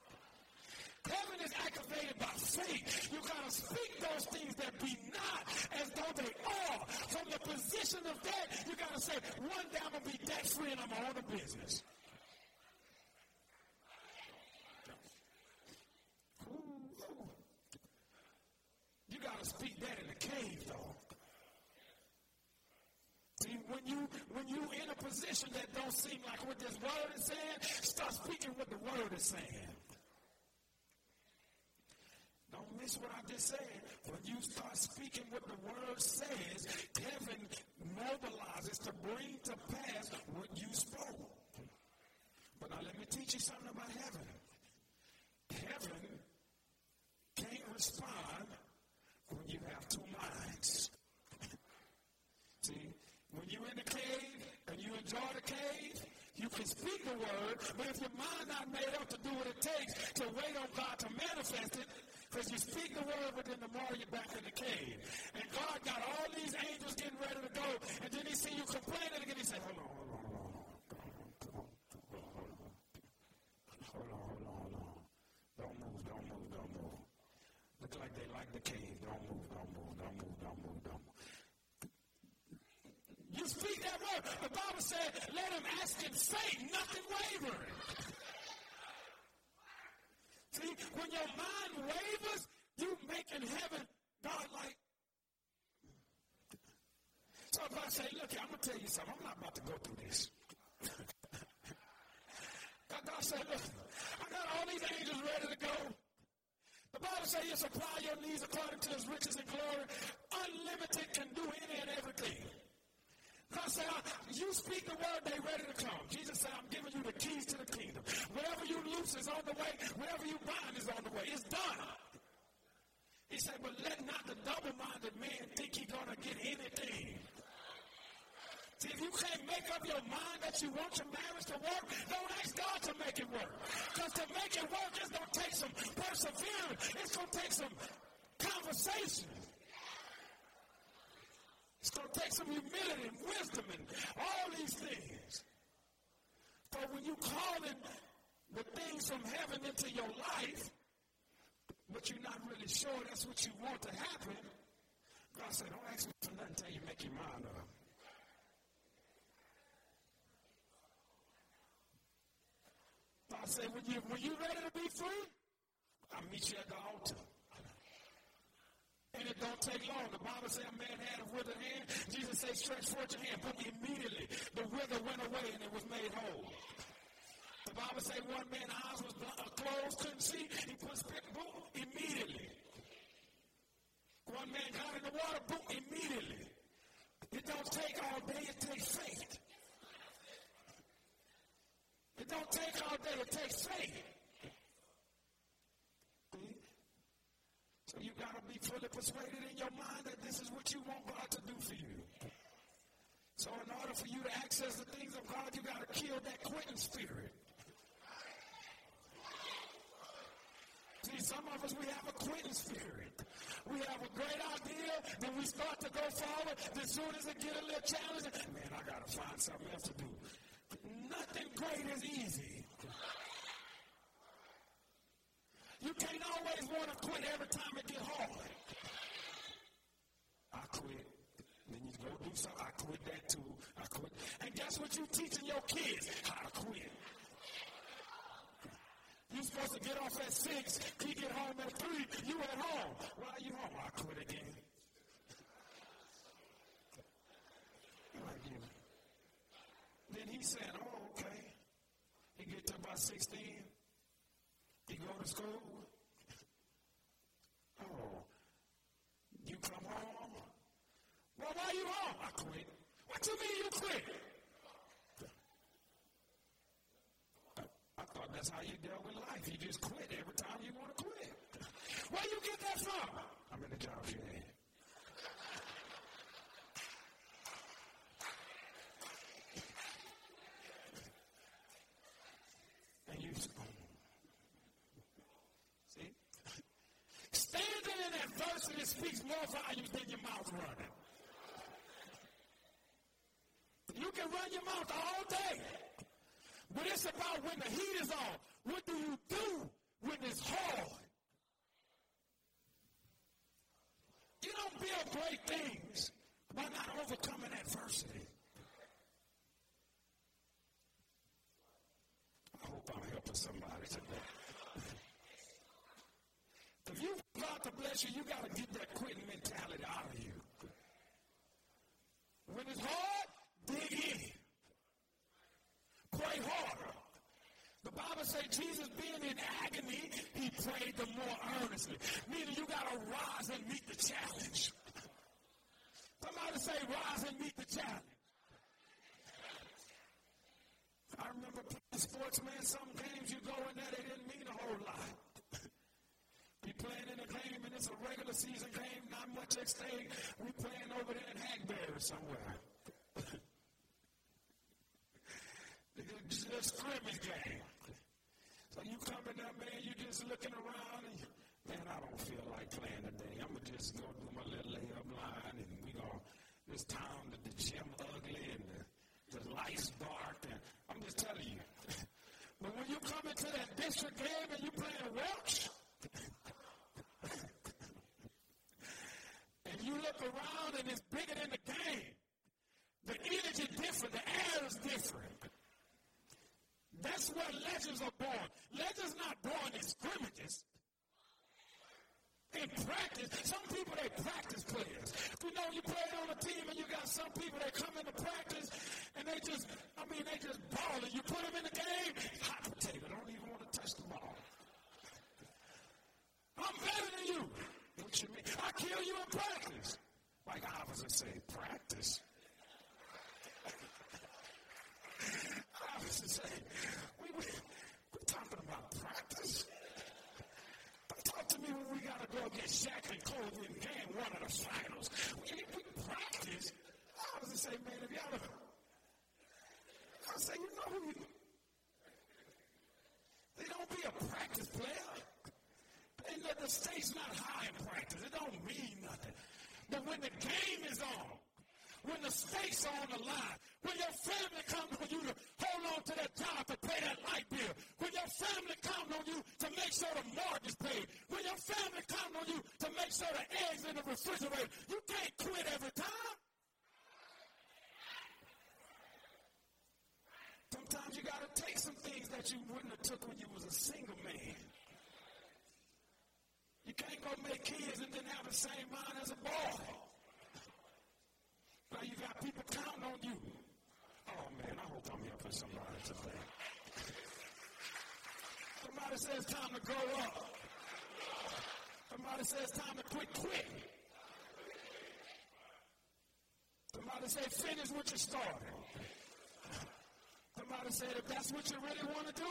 A: Heaven is activated by faith. You gotta speak those things that be not as though they are. From the position of debt, you gotta say, one day I'm gonna be debt free and I'm gonna own a business. You gotta speak that in the cave, though. See, when you when you in a position that don't seem like what this word is saying, start speaking what the word is saying. Don't miss what I just said. When you start speaking what the word says, heaven mobilizes to bring to pass what you spoke. But now let me teach you something about heaven. Heaven can't respond when you have two minds. See, when you're in the cave enjoy the cave, you can speak the word, but if your mind not made up to do what it takes to wait on God to manifest it, because you speak the word, but then tomorrow you're back in the cave. And God got all these angels getting ready to go, and then he see you complaining again. He on, hold on, hold on. Hold on, hold on, hold on. Don't move, don't move, don't move. Look like they like the cave. Don't move, don't move, don't move, don't move, don't move. You speak that word. The Bible said, let him ask in faith, nothing wavering. See, when your mind wavers, you making heaven God like. So if I say, look, I'm going to tell you something. I'm not about to go through this. God, God said, look, I got all these angels ready to go. The Bible says you supply your needs according to his riches and glory. Unlimited can do any and everything. God said, you speak the word, they ready to come. Jesus said, I'm giving you the keys to the kingdom. Whatever you loose is on the way. Whatever you bind is on the way. It's done. He said, but let not the double-minded man think he's going to get anything. See, if you can't make up your mind that you want your marriage to work, don't ask God to make it work. Because to make it work, it's going to take some perseverance. It's going to take some conversation. It's going to take some humility and wisdom and all these things. But when you call in the things from heaven into your life, but you're not really sure that's what you want to happen, God said, don't ask me for nothing until you make your mind up. God said, when, you, when you're ready to be free, I'll meet you at the altar. And it don't take long. The Bible says a man had a withered hand. Jesus said, stretch forth your hand. But immediately the wither went away and it was made whole. The Bible says one man's eyes was uh, closed, couldn't see. He put spit, boom, immediately. One man got in the water, boom, immediately. It don't take all day, it takes faith. It don't take all day, it takes faith. So you got to be fully persuaded in your mind that this is what you want God to do for you. So in order for you to access the things of God, you got to kill that quitting spirit. See, some of us, we have a quitting spirit. We have a great idea, then we start to go forward. As soon as it get a little challenging, man, I got to find something else to do. Nothing great is easy. You can't always want to quit every time it get hard. I quit. Then you go do something. I quit that too. I quit. And guess what you teaching your kids? How to quit. You're supposed to get off at six. He get home at three. You at home. Why are you home? I quit again. Then he said, "Oh, okay. He get to about 16. He go to school? Oh, you come home? Why you home? I quit. What you mean you quit? I, thought that's how you dealt with life. You just quit every time you want to quit. Where you get that from? I'm in the job you, see? Standing in adversity speaks more volumes than your mouth running. You all day. But it's about when the heat is on. What do you do when it's hard? You don't build great things by not overcoming adversity. I hope I'm helping somebody today. If you want God to bless you, you got to get that quitting mentality out of you. When it's hard, dig in. Pray harder. The Bible says Jesus being in agony, he prayed the more earnestly. Meaning you got to rise and meet the challenge. Somebody say rise and meet the challenge. I remember playing sports, man. Some games you go in there, they didn't mean a whole lot. Be playing in a game and it's a regular season game, not much at stake. We playing over there in Hackberry somewhere. A scrimmage game. So you coming up, man, you just looking around and man, I don't feel like playing today. I'm gonna just go do my little layup line and we go this town the, the gym ugly and the, the lights dark and I'm just telling you. but when you come into that district game and you playing Welch and you look around and it's bigger than the game. The energy different, the air is different. That's where legends are born. Legends not born in scrimmages. In practice, some people they practice players. You know, you play on a team and you got some people that come into practice and they just, I mean, they just ball it. You put them in the game, hot potato, don't even want to touch the ball. I'm better than you. What you mean? I kill you in practice. Like I was Iverson say, practice. Officers say, we, we, we're talking about practice. But talk to me when we got to go against Shaq and Kobe in game one of the finals. We, we practice. Iverson say, man, if y'all, I say, you know who you, they don't be a practice player. And the, the state's not high in practice. It don't mean nothing. But when the game is on, when the stakes are on the line, when your family comes on you to hold on to that job to pay that light bill, when your family comes on you to make sure the mortgage is paid, when your family comes on you to make sure the eggs in the refrigerator, you can't quit every time. Sometimes you got to take some things that you wouldn't have took when you was a single man. You can't go make kids and then have the same mind as a boy. Now you got people counting on you. Oh man, I hope I'm helping somebody today. Somebody says time to grow up. Somebody says time to quit quick. Somebody say finish what you started. Somebody said if that's what you really want to do,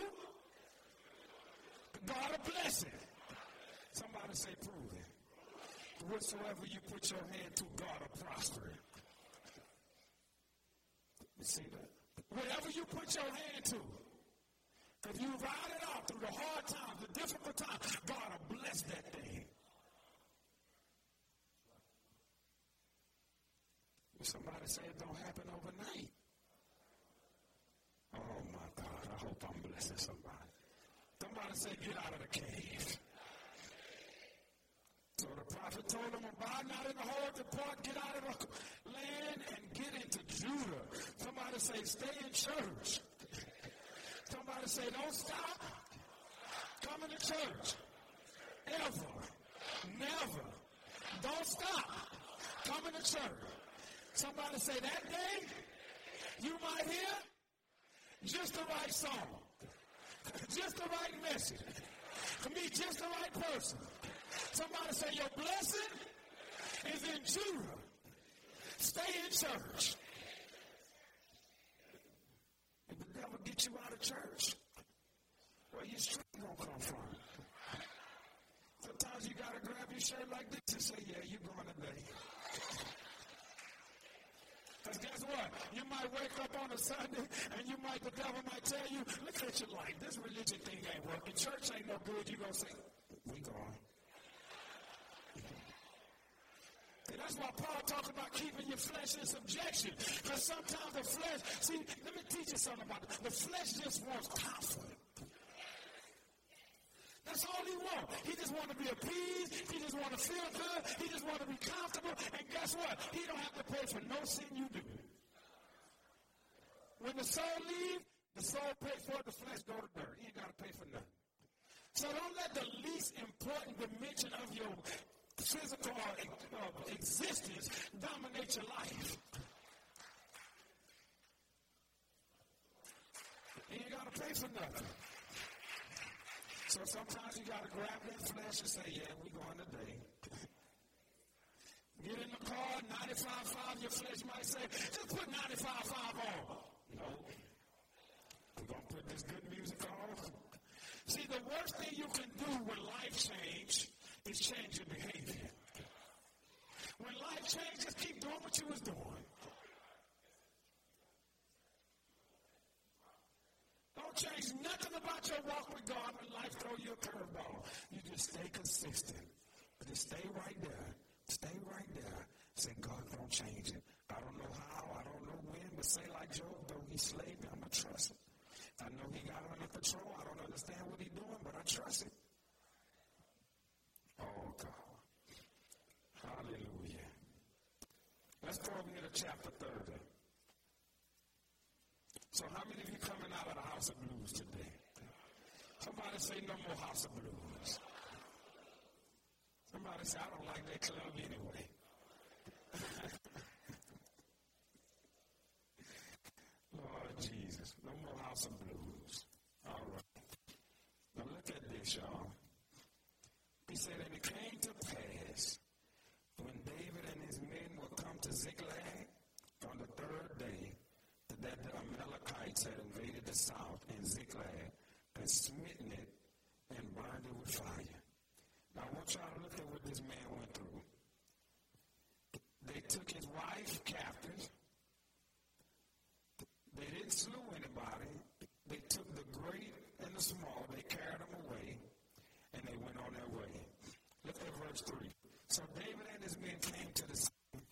A: God will bless it. Somebody say prove. Whatsoever you put your hand to, God will prosper it. You see that? Whatever you put your hand to, if you ride it out through the hard times, the difficult times, God will bless that thing. Somebody say it don't happen overnight. Oh my God, I hope I'm blessing somebody. Somebody say, get out of the cave. So the prophet told him, abide not in the hard depart, get out of the land and get into Judah. Somebody say, stay in church. Somebody say, don't stop coming to church. Ever. Never. Don't stop coming to church. Somebody say, that day, you might hear just the right song, just the right message, to meet just the right person. Somebody say, Your blessing is in Judah. Stay in church. If the devil you out of church, where your strength gonna come from? Sometimes you gotta grab your shirt like this and say, Yeah, you're going today. Because guess what? You might wake up on a Sunday and you might, the devil might tell you, look at your life. This religion thing ain't working. Church ain't no good. You're going to say, we gone. And that's why Paul talks about keeping your flesh in subjection. Because sometimes the flesh, see, let me teach you something about it. The flesh just wants comfort. That's all he wants. He just wants to be appeased. He just wants to feel good. He just wants to be comfortable. And guess what? He don't have to pay for no sin you do. When the soul leaves, the soul pays for it, the flesh go to dirt. He ain't got to pay for nothing. So don't let the least important dimension of your physical existence dominate your life. And You got to pay for nothing. So sometimes you got to grab that flesh and say, yeah, we're going today. Get in the car, 95.5, your flesh might say, just put 95.5 on. No. We're going to put this good music on. See, the worst thing you can do when life change is change your behavior. When life changes, keep doing what you was doing. Don't change nothing about your walk with God when life throw you a curveball. You just stay consistent. Just stay right there. Stay right there. Say, God don't change it. I don't know how, I don't know when, but say like Job, though he slayed me, I'm going to trust him. I know he got under control. I don't understand what he's doing, but I trust him. Oh, God. Hallelujah. Let's go over here to chapter 30. So how many of you coming out of the house of blues today? Somebody say no more house of blues. Somebody say, I don't like that club anyway. Lord Jesus, no more house of blues. All right. Now look at this, y'all. He said, and it came to pass when David and his men would come to Ziklag on the third day that the Amalekites had invaded the south and Ziklag and smitten it and burned it with fire. Now I want y'all to look at what this man went through. They took his wife captive. They didn't slew anybody. They took the great and the small. They carried them away, and they went on their way. Look at verse 3. So David and his men came to the city,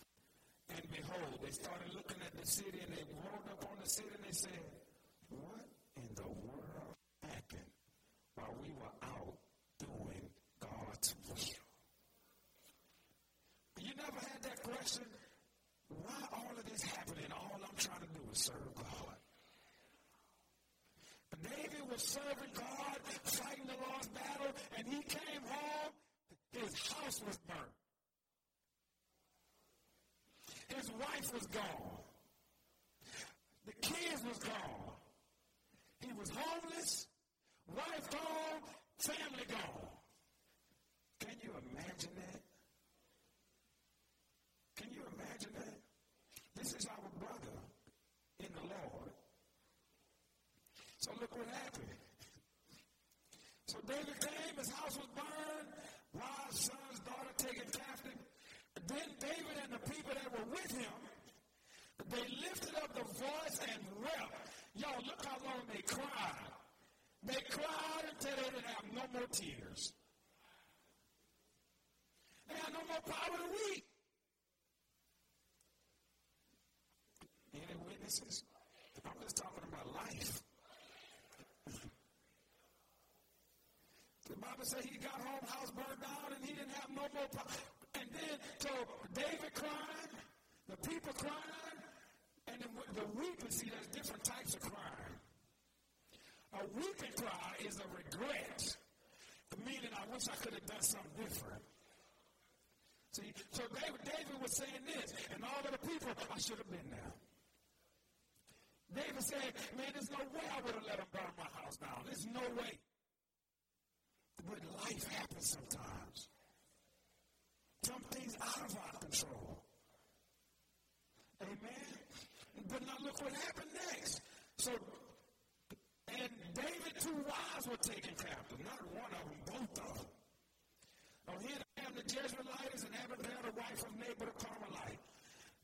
A: and behold, they started looking at the city, and they rolled up on the city, and they said, What in the world happened while we were out doing God's will? You never had that question? Why all of this happening? All I'm trying to do is serve God. But David was serving God, fighting the Lord's battle, and he came home, his house was burned. His wife was gone. The kids was gone. He was homeless, wife gone, family gone. Can you imagine that? Can you imagine that? This is our brother in the Lord. So look what happened. So David came, his house was burned, wives, sons, daughter taken captive. Then David and the people that were with him, they lifted up the voice and wept. Y'all, look how long they cried. They cried until they didn't have no more tears. They had no more power to weep. Any witnesses? I'm just talking about life. the Bible says he got home, house burned down, and he didn't have no more power. And then, so David crying, the people crying, and then the weeping, see, there's different types of crying. A weeping cry is a regret, meaning I wish I could have done something different. See, so David, David was saying this, and all of the people, I should have been there. David said, man, there's no way I would have let him burn my house down. There's no way. but life happens sometimes. Some things out of our control. Amen. But now look what happened next. So, and David, two wives were taken captive. Not one of them, both of them. Oh, here they have the Jezreelites and Abigail, the wife of Nabal the Carmelite.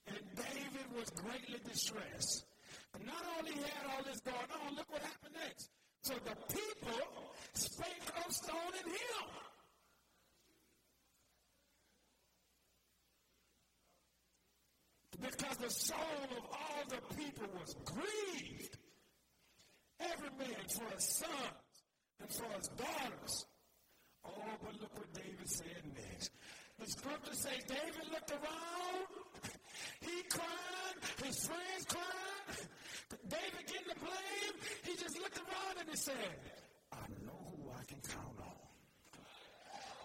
A: And David was greatly distressed. But had all this going on, look what happened next. So the people spake of stoning him. Because the soul of all the people was grieved. Every man for his sons and for his daughters. Oh, but look what David said next. The scripture says David looked around. He cried. His friends cried. David getting the blame. He just looked around and he said, I know who I can count on.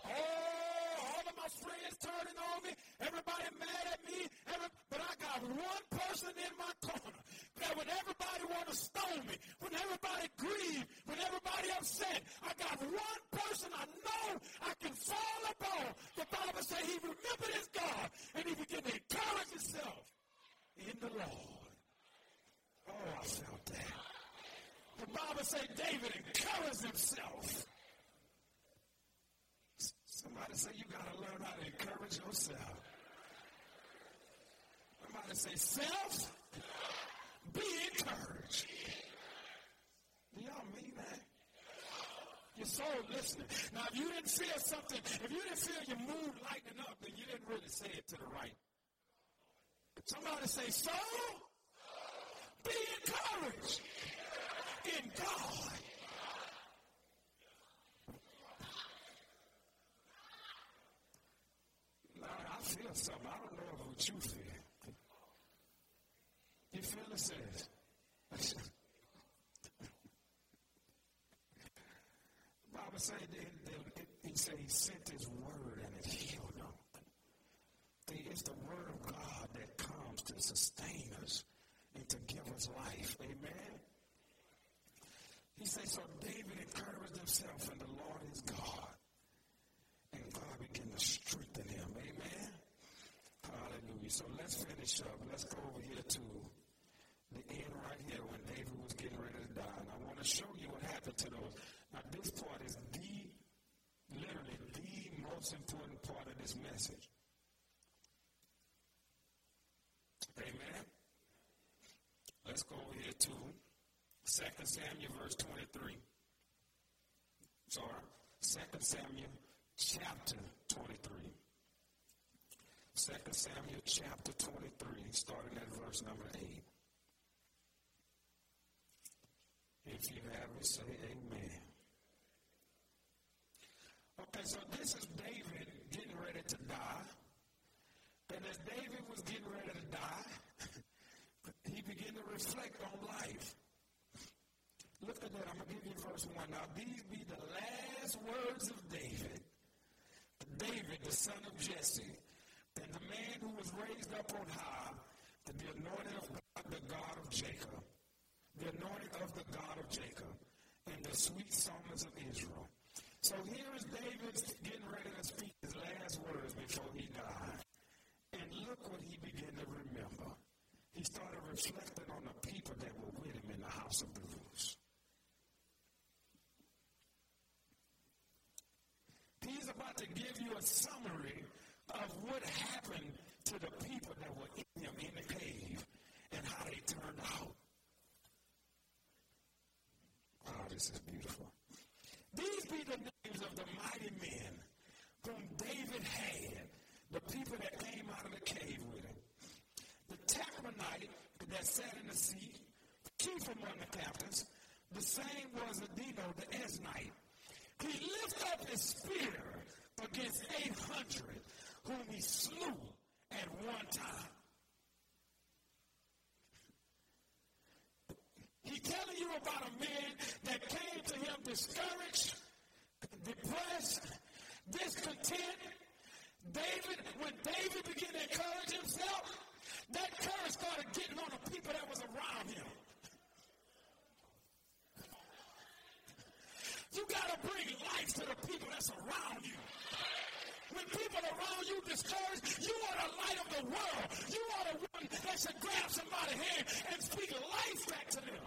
A: Oh, all of my friends turning on me. Everybody mad at me. Every, but I got one person in my corner that when everybody want to stone me, when everybody grieve, when everybody upset, I got one person I know I can fall upon. The Bible says he remembered his God and he began to encourage himself in the Lord. Oh, I felt that. The Bible says David encouraged himself. Somebody say you got to learn how to encourage yourself. Somebody say self, be encouraged. Do y'all mean that? Your soul listening. Now, if you didn't feel something, if you didn't feel your mood lightening up, then you didn't really say it to the right. Somebody say, soul, be encouraged in God. I feel something. I don't know what you feel. The Bible that he said he sent his word and it healed them. See, It's the word of God that comes to sustain us and to give us life. Amen. He says, so David encouraged himself and the Lord is God. And God began to strengthen him. Amen. Hallelujah. So let's finish up. Let's go over here to the end right here when David was getting ready to die. And I want to show you what happened to those. Now, this part is the, literally, the most important part of this message. Amen. Let's go over here to 2 Samuel, verse 23. Sorry, 2 Samuel, chapter 23. 2 Samuel chapter 23, starting at verse number 8. If you have it, say amen. Okay, so this is David getting ready to die. And as David was getting ready to die, he began to reflect on life. Look at that. I'm going to give you verse 1. Now, these be the last words of David. David, the son of Jesse and the man who was raised up on high to be anointed of God, the God of Jacob, the anointed of the God of Jacob, and the sweet songs of Israel. So here is David getting ready to speak his last words before he died. And look what he began to remember. He started reflecting on the people that were with him in the house of the blues. He's about to give you a summary of what happened to the people that were in him in the cave and how they turned out. Oh, this is beautiful. These be the names of the mighty men whom David had, the people that came out of the cave with him. The Tachmonite that sat in the seat, chief among the captains, the same was Adino the Eznite. He lifted up his spear against 800 whom he slew at one time. He's telling you about a man that came to him discouraged, depressed, discontent. David, when David began to encourage himself, that courage started getting on the people that was around him. You got to bring life to the people that's around you. When people around you discouraged, you are the light of the world. You are the one that should grab somebody's hand and speak life back to them.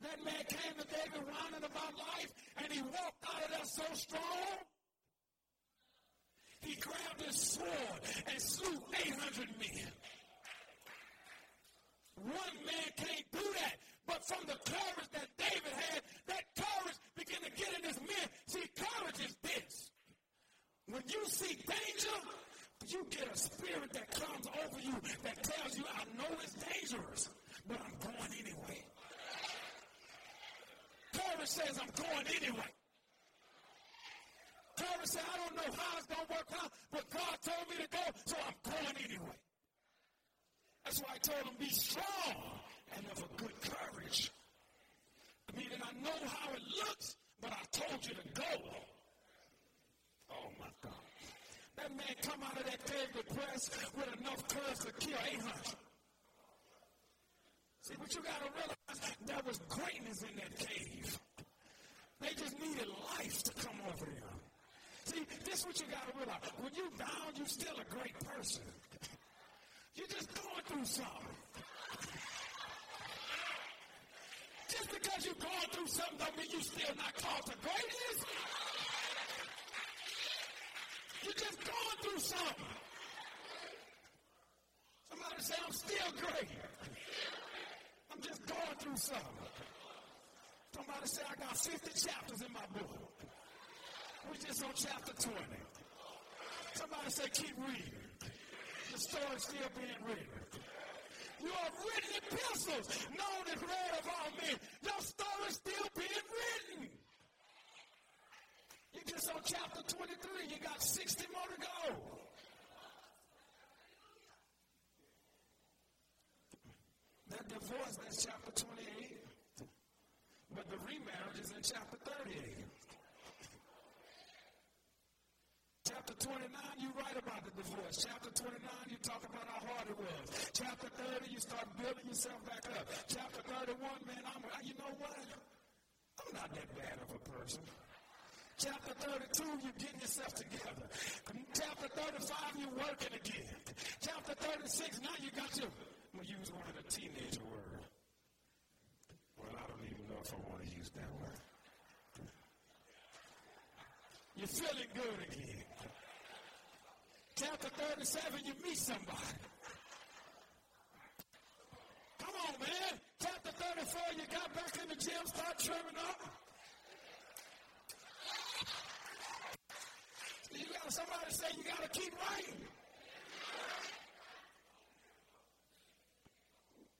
A: That man came to David whining about life, and he walked out of there so strong. He grabbed his sword and slew 800 men. One man can't do that. But from the courage that David had, that courage began to get in his men. See, courage is this. When you see danger, you get a spirit that comes over you that tells you, I know it's dangerous, but I'm going anyway. Courage says, I'm going anyway. Courage says, I don't know how it's going to work out, but God told me to go, so I'm going anyway. That's why I told him, be strong and of a good courage. I Meaning I know how it looks, but I told you to go. Oh my God. That man come out of that cave depressed with enough courage to kill 800. See, what you got to realize, there was greatness in that cave. They just needed life to come over them. See, this is what you got to realize. When you down, you're still a great person. You're just going through something. Just because you're going through something don't mean you're still not called to greatness. You're just going through something. Somebody say, I'm still great. I'm just going through something. Somebody say, I got 50 chapters in my book. We're just on chapter 20. Somebody say, keep reading. The story's still being written. You have written epistles, known and read of all men. Your story's still being written. You just on chapter 23. You got 60 more to go. That divorce, that's chapter 28. But the remarriage is in chapter 38. Chapter 29, you write about the divorce. Chapter 29, you talk about how hard it was. Chapter 30, you start building yourself back up. Chapter 31, man, I'm, you know what? I'm not that bad of a person. Chapter 32, you're getting yourself together. Chapter 35, you're working again. Chapter 36, now you got your, I'm going to use one of the teenager words. Well, I don't even know if I want to use that word. You're feeling good again. Chapter 37, you meet somebody. Come on, man. Chapter 34, you got back in the gym, start trimming up. You got somebody say you got to keep writing.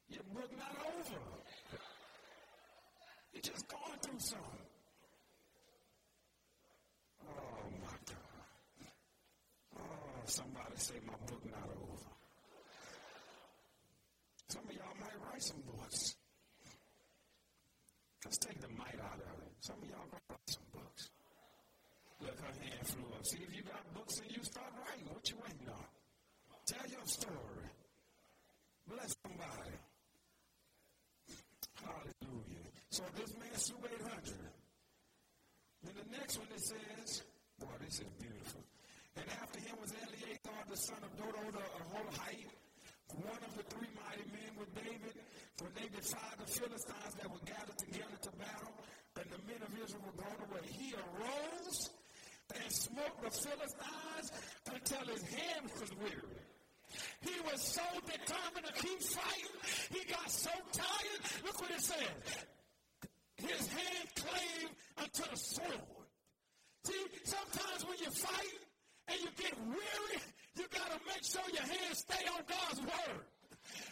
A: Your book not over. You're just going through something. Somebody say my book not over. Some of y'all might write some books. Let's take the might out of it. Some of y'all write some books. Look, her hand flew up. See if you got books and you start writing. What you waiting on? Tell your story. Bless somebody. Hallelujah. So this man slew 800. Then the next one it says, boy, this is beautiful. And after him was Eleazar, the son of Dodo the Ahohite, one of the three mighty men with David, when they defied the Philistines that were gathered together to battle, and the men of Israel were gone away. He arose and smote the Philistines until his hands was weary. He was so determined to keep fighting, he got so tired. Look what it says. His hand clave unto the sword. See, sometimes when you fight and you get weary, you got to make sure your hands stay on God's word.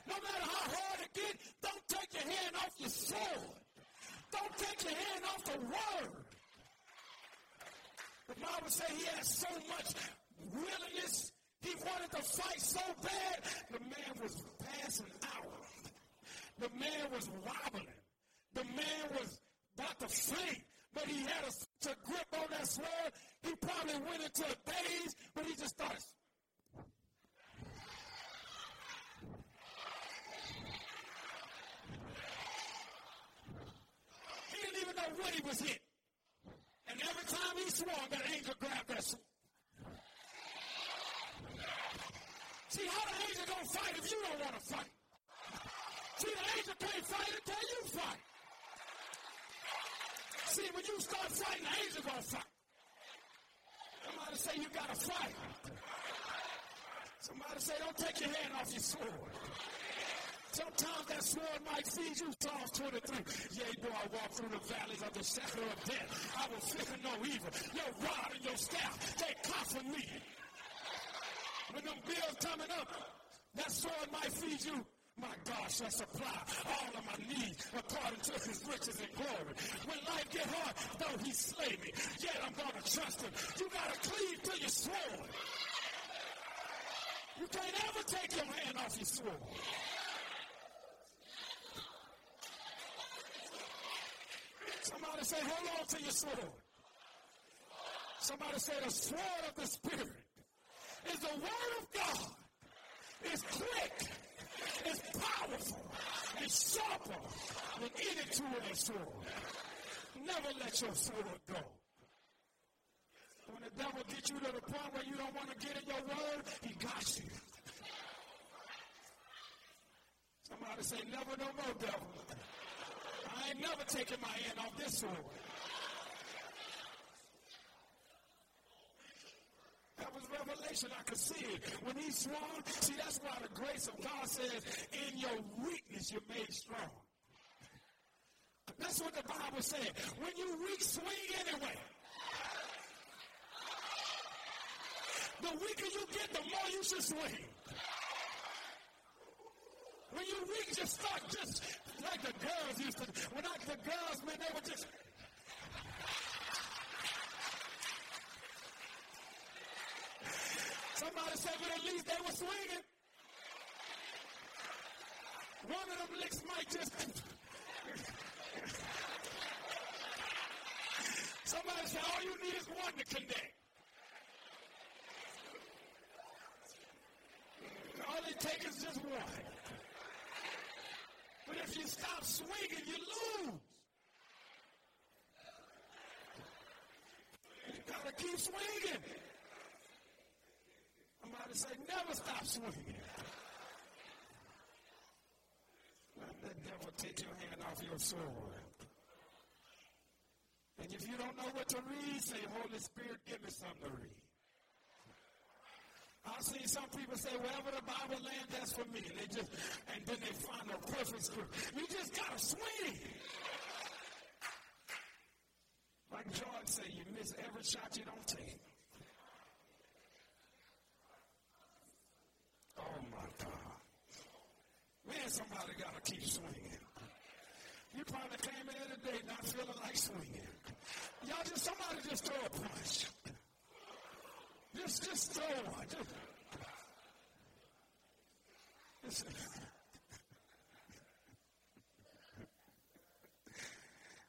A: No matter how hard it gets, don't take your hand off your sword. Don't take your hand off the word. The Bible says he had so much willingness. He wanted to fight so bad. The man was passing out. The man was wobbling. The man was about to faint but he had a, a grip on that sword. He probably went into a daze, but he just started. Was hit. And every time he swung, that angel grabbed that sword. See, how the angel gonna fight if you don't want to fight? See, the angel can't fight until you fight. See, when you start fighting, the angel gonna fight. Somebody say you gotta fight. Somebody say don't take your hand off your sword. Sometimes that sword might feed you. Psalms 23. Yea, though I walk through the valleys of the shadow of death, I will fear no evil. Your rod and your staff, they comfort me. When them bills coming up, that sword might feed you. My God shall supply all of my needs according to his riches and glory. When life get hard, though he slay me, yet I'm going to trust him. You got to cleave to your sword. You can't ever take your hand off your sword. Somebody say, hold on to your sword. Somebody say, the sword of the Spirit is the word of God. It's quick. It's powerful. It's sharper than any two-edged sword. Never let your sword go. When the devil gets you to the point where you don't want to get in your word, he got you. Somebody say, never no more, devil. Ain't never taking my hand off this sword. That was revelation. I could see it. When he swung, see, that's why the grace of God says, in your weakness, you're made strong. That's what the Bible said. When you weak, swing anyway. The weaker you get, the more you should swing. When you weak, just start just like the girls used to. When I, the girls, man, they were just. Somebody said, but at least they were swinging. One of them licks might just. Somebody said, all you need is one to connect. All it takes is just one. But if you stop swinging, you lose. You gotta keep swinging. Somebody say, never stop swinging. Let the devil take your hand off your sword. And if you don't know what to read, say, Holy Spirit, give me something to read. I've seen some people say, wherever the Bible lands, that's for me. And they just, and then they find a perfect script. You just gotta swing. Like Jordan said, you miss every shot you don't take. Oh my God. Man, somebody gotta keep swinging. You probably came in today not feeling like swinging. Y'all just, somebody just throw a punch. Just, just throw one.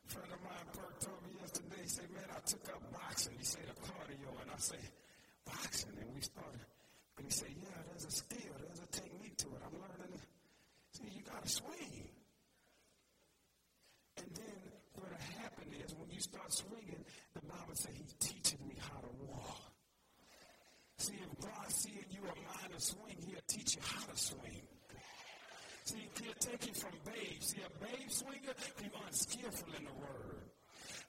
A: Friend of mine, Perk, told me yesterday, he said, man, I took up boxing. He said, a cardio. And I say, boxing? And we started. And he said, yeah, there's a skill. There's a technique to it. I'm learning. See, you got to swing. And then what happened is when you start swinging, the Bible says he's teaching me how to walk. See, if God seeing you a mind to swing, he'll teach you how to swing. See, he'll take you from babe. See, a babe swinger, he's unskillful in the word.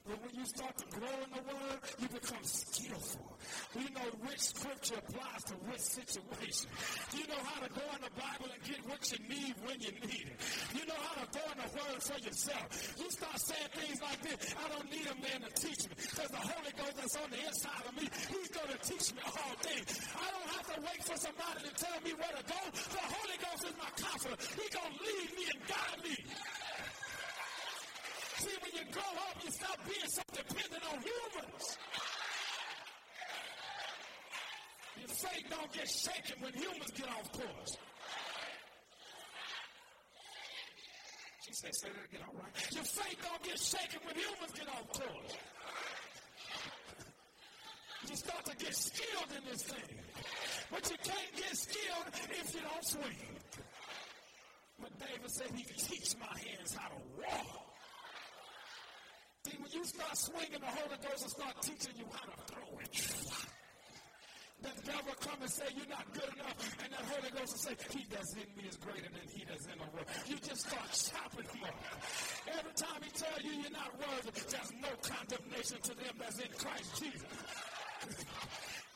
A: But when you start to grow in the word, you become skillful. We know which scripture applies to which situation. You know how to go in the Bible and get what you need when you need it. You know how to go in the word for yourself. You start saying things like this, I don't need a man to teach me because the Holy Ghost that's on the inside of me, he's going to teach me all things. I don't have to wait for somebody to tell me where to go. The Holy Ghost is my comforter. He's going to lead me and guide me. See, when you grow up, you stop being so dependent on humans. Your faith don't get shaken when humans get off course. She said, say that again, all right. Your faith don't get shaken when humans get off course. You start to get skilled in this thing. But you can't get skilled if you don't swing. But David said he could teach my hands how to walk. You start swinging, the Holy Ghost will start teaching you how to throw it. The devil come and say you're not good enough, and that Holy Ghost will say, He that's in me is greater than he that's in the world. You just start chopping them up. Every time he tell you you're not worthy, there's no condemnation to them that's in Christ Jesus.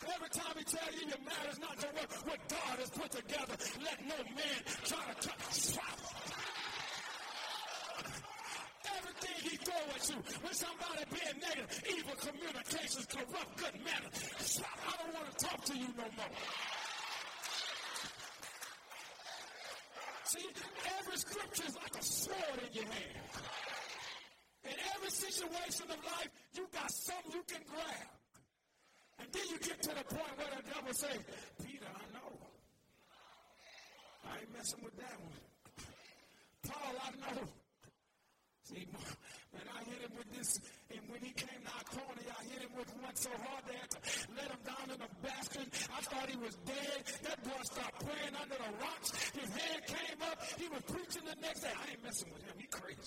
A: Every time he tell you your marriage not to work, what God has put together, let no man try to cut. Everything he throw at you, when somebody being negative, evil communications, corrupt good manners. I don't want to talk to you no more. See, every scripture is like a sword in your hand. In every situation of life, you got something you can grab. And then you get to the point where the devil say, Peter, I know. I ain't messing with that one. Paul, I know. See, when I hit him with this, and when he came to Iconium, I hit him with one so hard they had to let him down in a basket. I thought he was dead. That boy started praying under the rocks. His head came up. He was preaching the next day. I ain't messing with him. He crazy.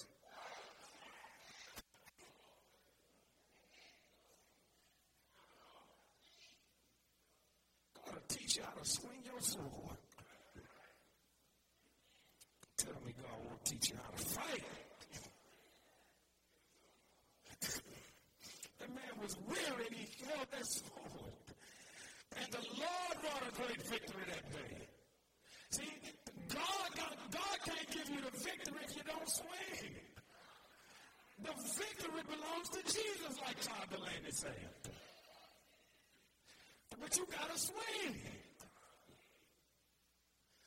A: God will teach you how to swing your sword. Tell me God won't teach you how to fight. the man was weary he held that sword. And the Lord brought a great victory that day. See, God, God, God can't give you the victory if you don't swing. The victory belongs to Jesus, like Todd Dulaney said. But you got to swing.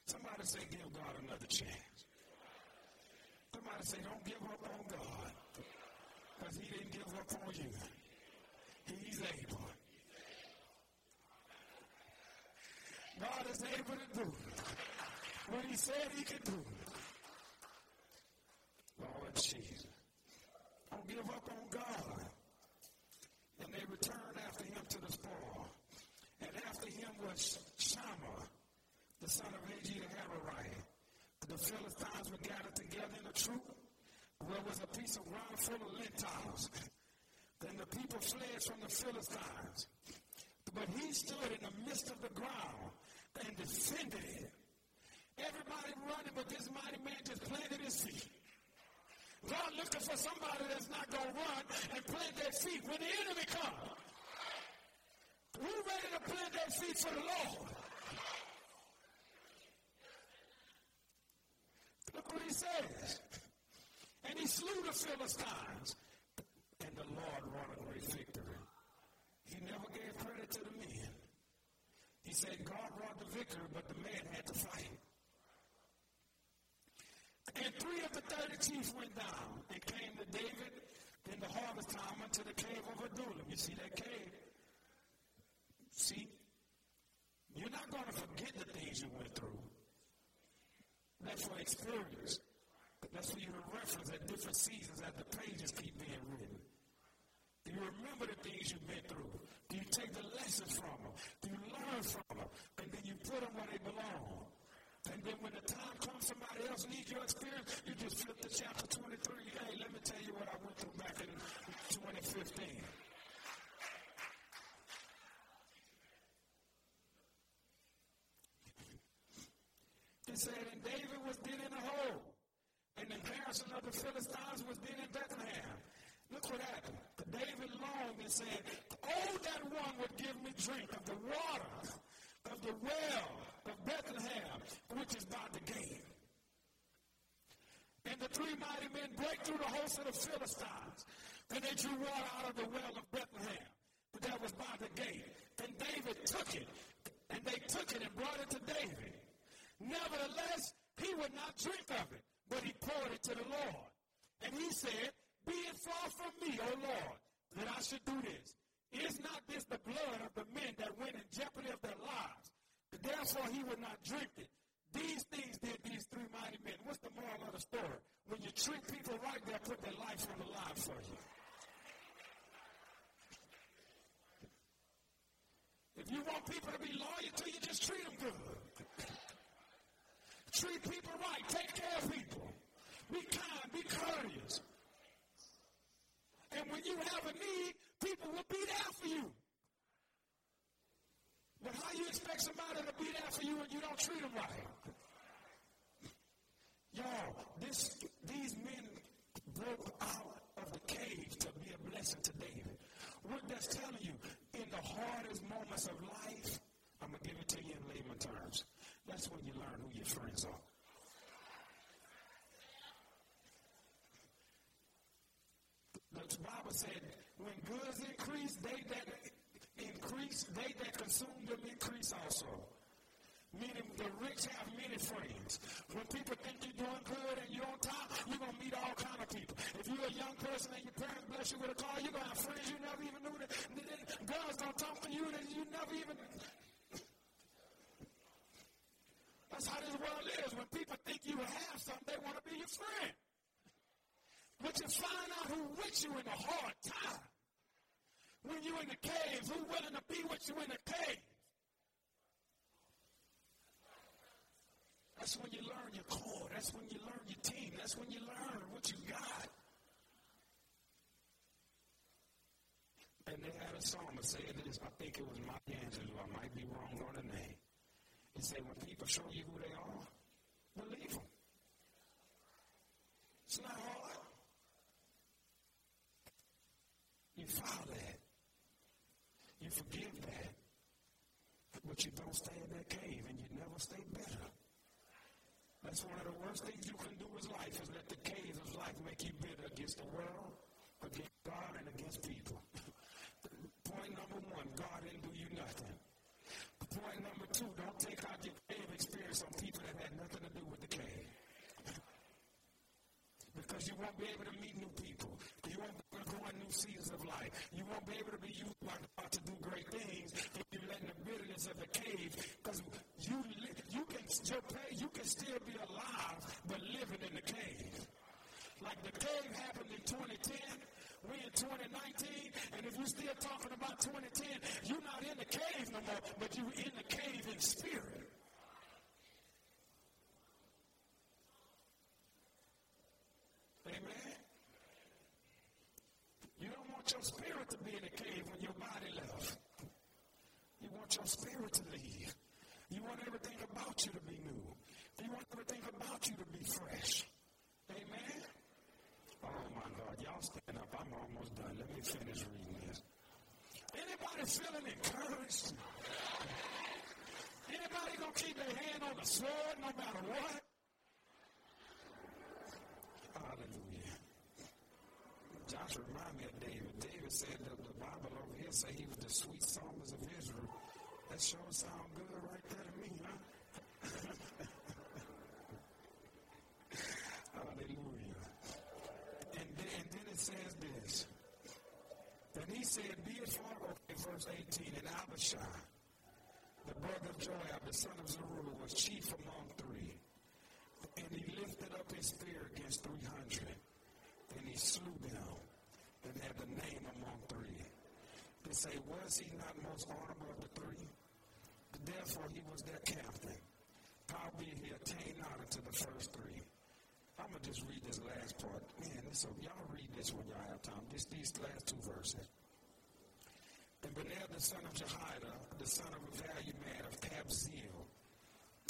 A: Somebody say, give God another chance. Somebody say, don't give up on God. Because he didn't give up on you. God is able to do what he said he could do. Lord Jesus. Don't give up on God. And they returned after him to the spoil. And after him was Shammah, the son of Agee the Hararite. The Philistines were gathered together in a troop where was a piece of ground full of lentiles. Then the people fled from the Philistines. But he stood in the midst of the ground and defended it. Everybody running, but this mighty man just planted his feet. God looking for somebody that's not going to run and plant their feet when the enemy comes. We're ready to plant their feet for the Lord. Look what he says. And he slew the Philistines, the Lord won a great victory. He never gave credit to the men. He said God brought the victory, but the man had to fight. And three of the thirty chiefs went down and came to David in the harvest time unto the cave of Adullam. You see that cave? See? You're not going to forget the things you went through. That's for experience. That's for you to reference at different seasons as the pages keep being written. Do you remember the things you've been through? Do you take the lessons from them? Do you learn from them? And then you put them where they belong. And then when the time comes, somebody else needs your experience, you just flip to chapter 23. Hey, let me tell you what I went through back in 2015. It said, and David was then in a hole, and the garrison of the Philistines was then in Bethlehem. Look what happened. David longed and said, Oh, that one would give me drink of the water of the well of Bethlehem, which is by the gate. And the three mighty men break through the host of the Philistines. And they drew water out of the well of Bethlehem, but that was by the gate. And David took it, and they took it and brought it to David. Nevertheless, he would not drink of it, but he poured it to the Lord. And he said, Be it far from me, O Lord, I should do this. Is not this the blood of the men that went in jeopardy of their lives? Therefore, he would not drink it. These things did these three mighty men. What's the moral of the story? When you treat people right, they'll put their life on the line for you. If you want people to be loyal to you, just treat them good. Treat people right. Take care of people. Be kind. Be courteous. And when you have a need, people will be there for you. But how you expect somebody to be there for you when you don't treat them right? Y'all, this, these men broke out of the cave to be a blessing to David. What that's telling you, in the hardest moments of life, I'm going to give it to you in layman terms. That's when you learn who your friends are. The Bible said, when goods increase, they that increase, they that consume them increase also. Meaning the rich have many friends. When people think you're doing good and you're on top, you're going to meet all kind of people. If you're a young person and your parents bless you with a car, you're going to have friends you never even knew. That, then girls don't talk to you that you never even... That's how this world is. When people think you have something, they want to be your friend. But you find out who with you in a hard time. When you're in the cave, who willing to be with you in the cave? That's when you learn your core. That's when you learn your team. That's when you learn what you got. And they had a song that said this. I think it was Mike Angelou. I might be wrong on the name. He said, when people show you who they are, believe them. It's not hard. Follow that. You forgive that. But you don't stay in that cave and you never stay better. That's one of the worst things you can do in life is let the cave of life make you bitter against the world, against God, and against people. Point number one, God didn't do you nothing. Point number two, don't take out your cave experience on people that had nothing to do with the cave. because you won't be able to meet new people. You won't be able to go in new seasons of life. You won't be able to be used by God to do great things if you're letting the bitterness of the cave. Because you you can still pay, you can still be alive, but living in the cave. Like the cave happened in 2010, we in 2019, and if you're still talking about 2010, you're not in the cave no more, but you're in the cave in spirit. Amen. You don't want your spirit to be in the cave when your body left. You want your spirit to leave. You want everything about you to be new. You want about you to be fresh. Amen? Oh my God. Y'all stand up. I'm almost done. Let me finish reading this. Anybody feeling encouraged? Anybody gonna keep their hand on the sword no matter what? Hallelujah. Josh remind me of David. David said that the Bible over here say he was the sweet psalmist of Israel. That sure sound good right there to me, huh? Hallelujah. And then, and then it says this. Then he said, Be it for, okay, verse 18, and Abishai, the brother of Joab, the son of Zeruiah, was chief among three. And he lifted up his spear against 300. And he slew them and had the name among three. They say, Was he not most honorable of the three? Therefore, he was their captain. Probably he attained not unto the first three. I'm going to just read this last part. Man, so y'all read this when y'all have time. This, these last two verses. And Benaiah, the son of Jehoiada, the son of a valiant man of Kabzeel,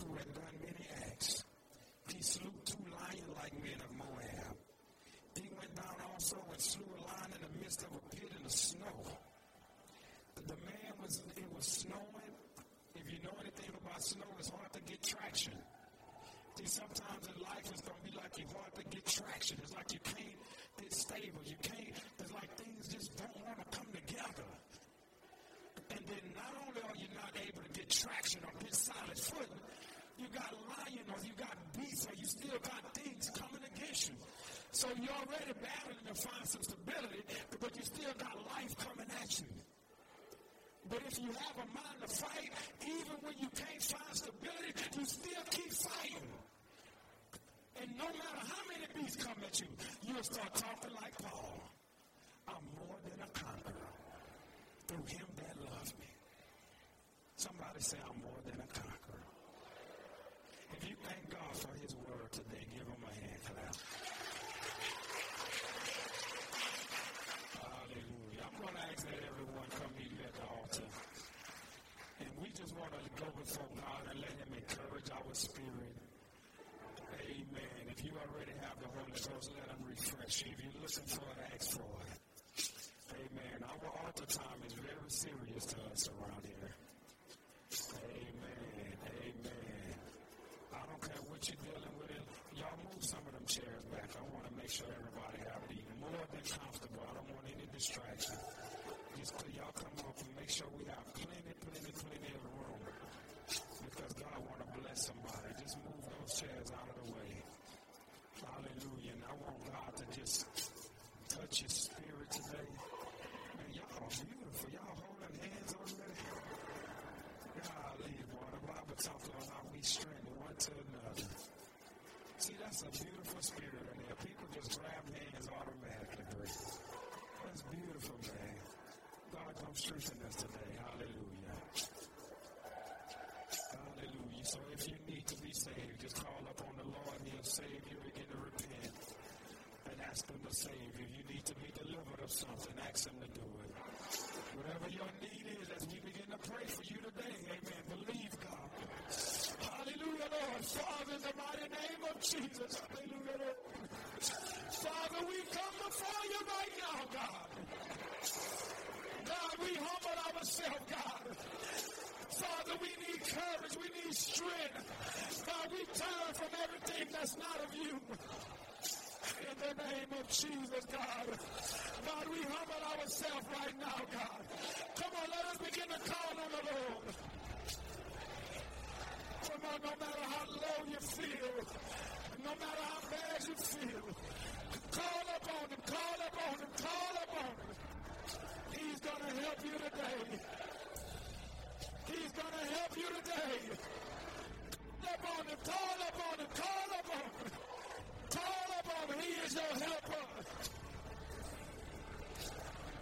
A: who had done many acts, he slew two lion-like men of Moab. He went down also and slew a lion in the midst of a pit in the snow. But The man was, it was snowing, if you know anything about snow, it's hard to get traction. See, sometimes in life it's going to be like you're hard to get traction. It's like you can't get stable. You can't, it's like things just don't want to come together. And then not only are you not able to get foot, you got lion or you got beast or you still got things coming against you. So you're already battling to find some stability, but you still got life coming at you. But if you have a mind to fight, even when you can't find stability, you still keep fighting. And no matter how many beasts come at you, you'll start talking like Paul. I'm more than a conqueror through him that loves me. Somebody say, I'm more than a conqueror. If you thank God for his word today, give him a hand clap. Hallelujah. I'm going to ask that everyone come meet me at the altar. And we just want to go go before God and let Him encourage our spirit. Amen. If you already Holy let Him refresh you. If you listen for it, ask for it. Amen. Our altar time is very serious to us around here. Amen. Amen. I don't care what you're dealing with. Y'all move some of them chairs back. I want to make sure everybody have it even more than comfortable. I don't want any distraction. Just y'all come up and make sure we have plenty, plenty, plenty of room. Because God want to bless somebody. Just move those chairs out of the way. Hallelujah. And I want God to just touch your spirit today. Man, y'all are beautiful. Y'all holding hands already. Golly, boy. The Bible talks about how we strengthen one to another. See, that's a beautiful spirit in there. People just grab hands automatically. That's beautiful, man. God come strengthen us today. Hallelujah. Hallelujah. So if you need to be saved, just call upon the Lord. He'll save you. Begin to repent and you. You need to be delivered of something. Ask Him to do it. Whatever your need is, as we begin to pray for you today, amen. Believe God. Hallelujah, Lord. Father, in the mighty name of Jesus. Hallelujah, Lord. Father, we come before you right now, God. God, we humble ourselves, God. Father, we need courage. We need strength. God, we turn from everything that's not of you. In the name of Jesus, God. God, we humble ourselves right now, God. Come on, let us begin to call on the Lord. Come on, no matter how low you feel, no matter how bad you feel, call upon him, call upon him, call upon him. He's going to help you today. He's going to help you today. Call upon him, call upon him, call upon him. Call upon him. He is your helper.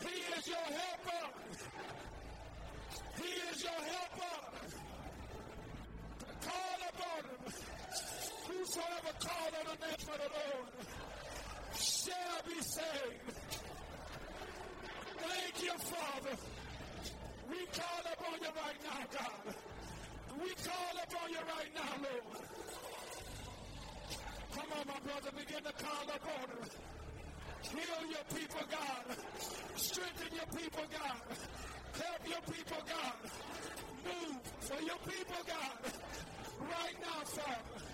A: He is your helper. He is your helper. Call upon him. Whosoever call on the name of the Lord shall be saved. Thank you, Father. We call upon you right now, God. We call upon you right now, Lord. Come on, my brother, begin to call upon him. Heal your people, God. Strengthen your people, God. Help your people, God. Move for your people, God. Right now, Father.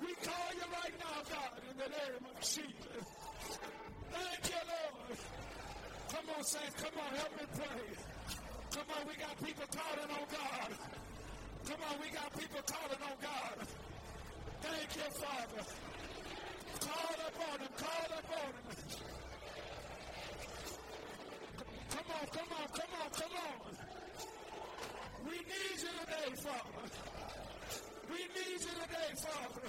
A: We call you right now, God, in the name of Jesus. Thank you, Lord. Come on, saints. Come on, help me pray. Come on, we got people calling on God. Come on, we got people calling on God. Thank you, Father. Call upon him. Call upon him. Come on, come on, come on, come on. We need you today, Father. We need you today, Father.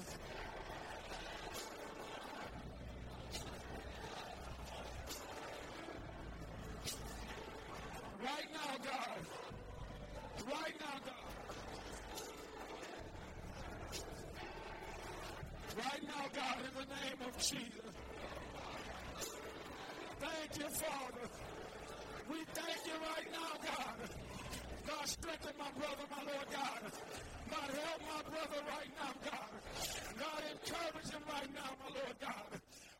A: Right now, God. Right now, God. Right now, God, in the name of Jesus. Thank you, Father. We thank you right now, God. God, strengthen my brother, my Lord God. God, help my brother right now, God. God, encourage him right now, my Lord God.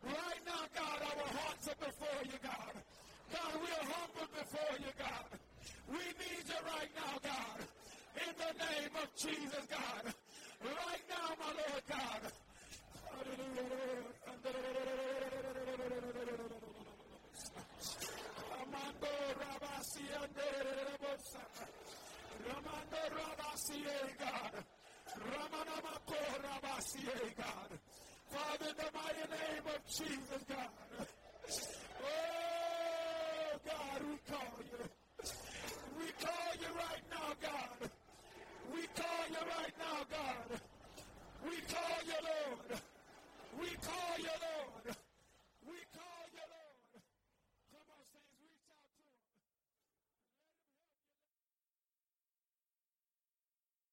A: Right now, God, our hearts are before you, God. God, we are humble before you, God. We need you right now, God. In the name of Jesus, God. Right now, my Lord God. Father, in the name of Jesus, God. Oh, God, we call you. We call you right now, God. We call you right now, God. We call you, Lord. We call you Lord. We call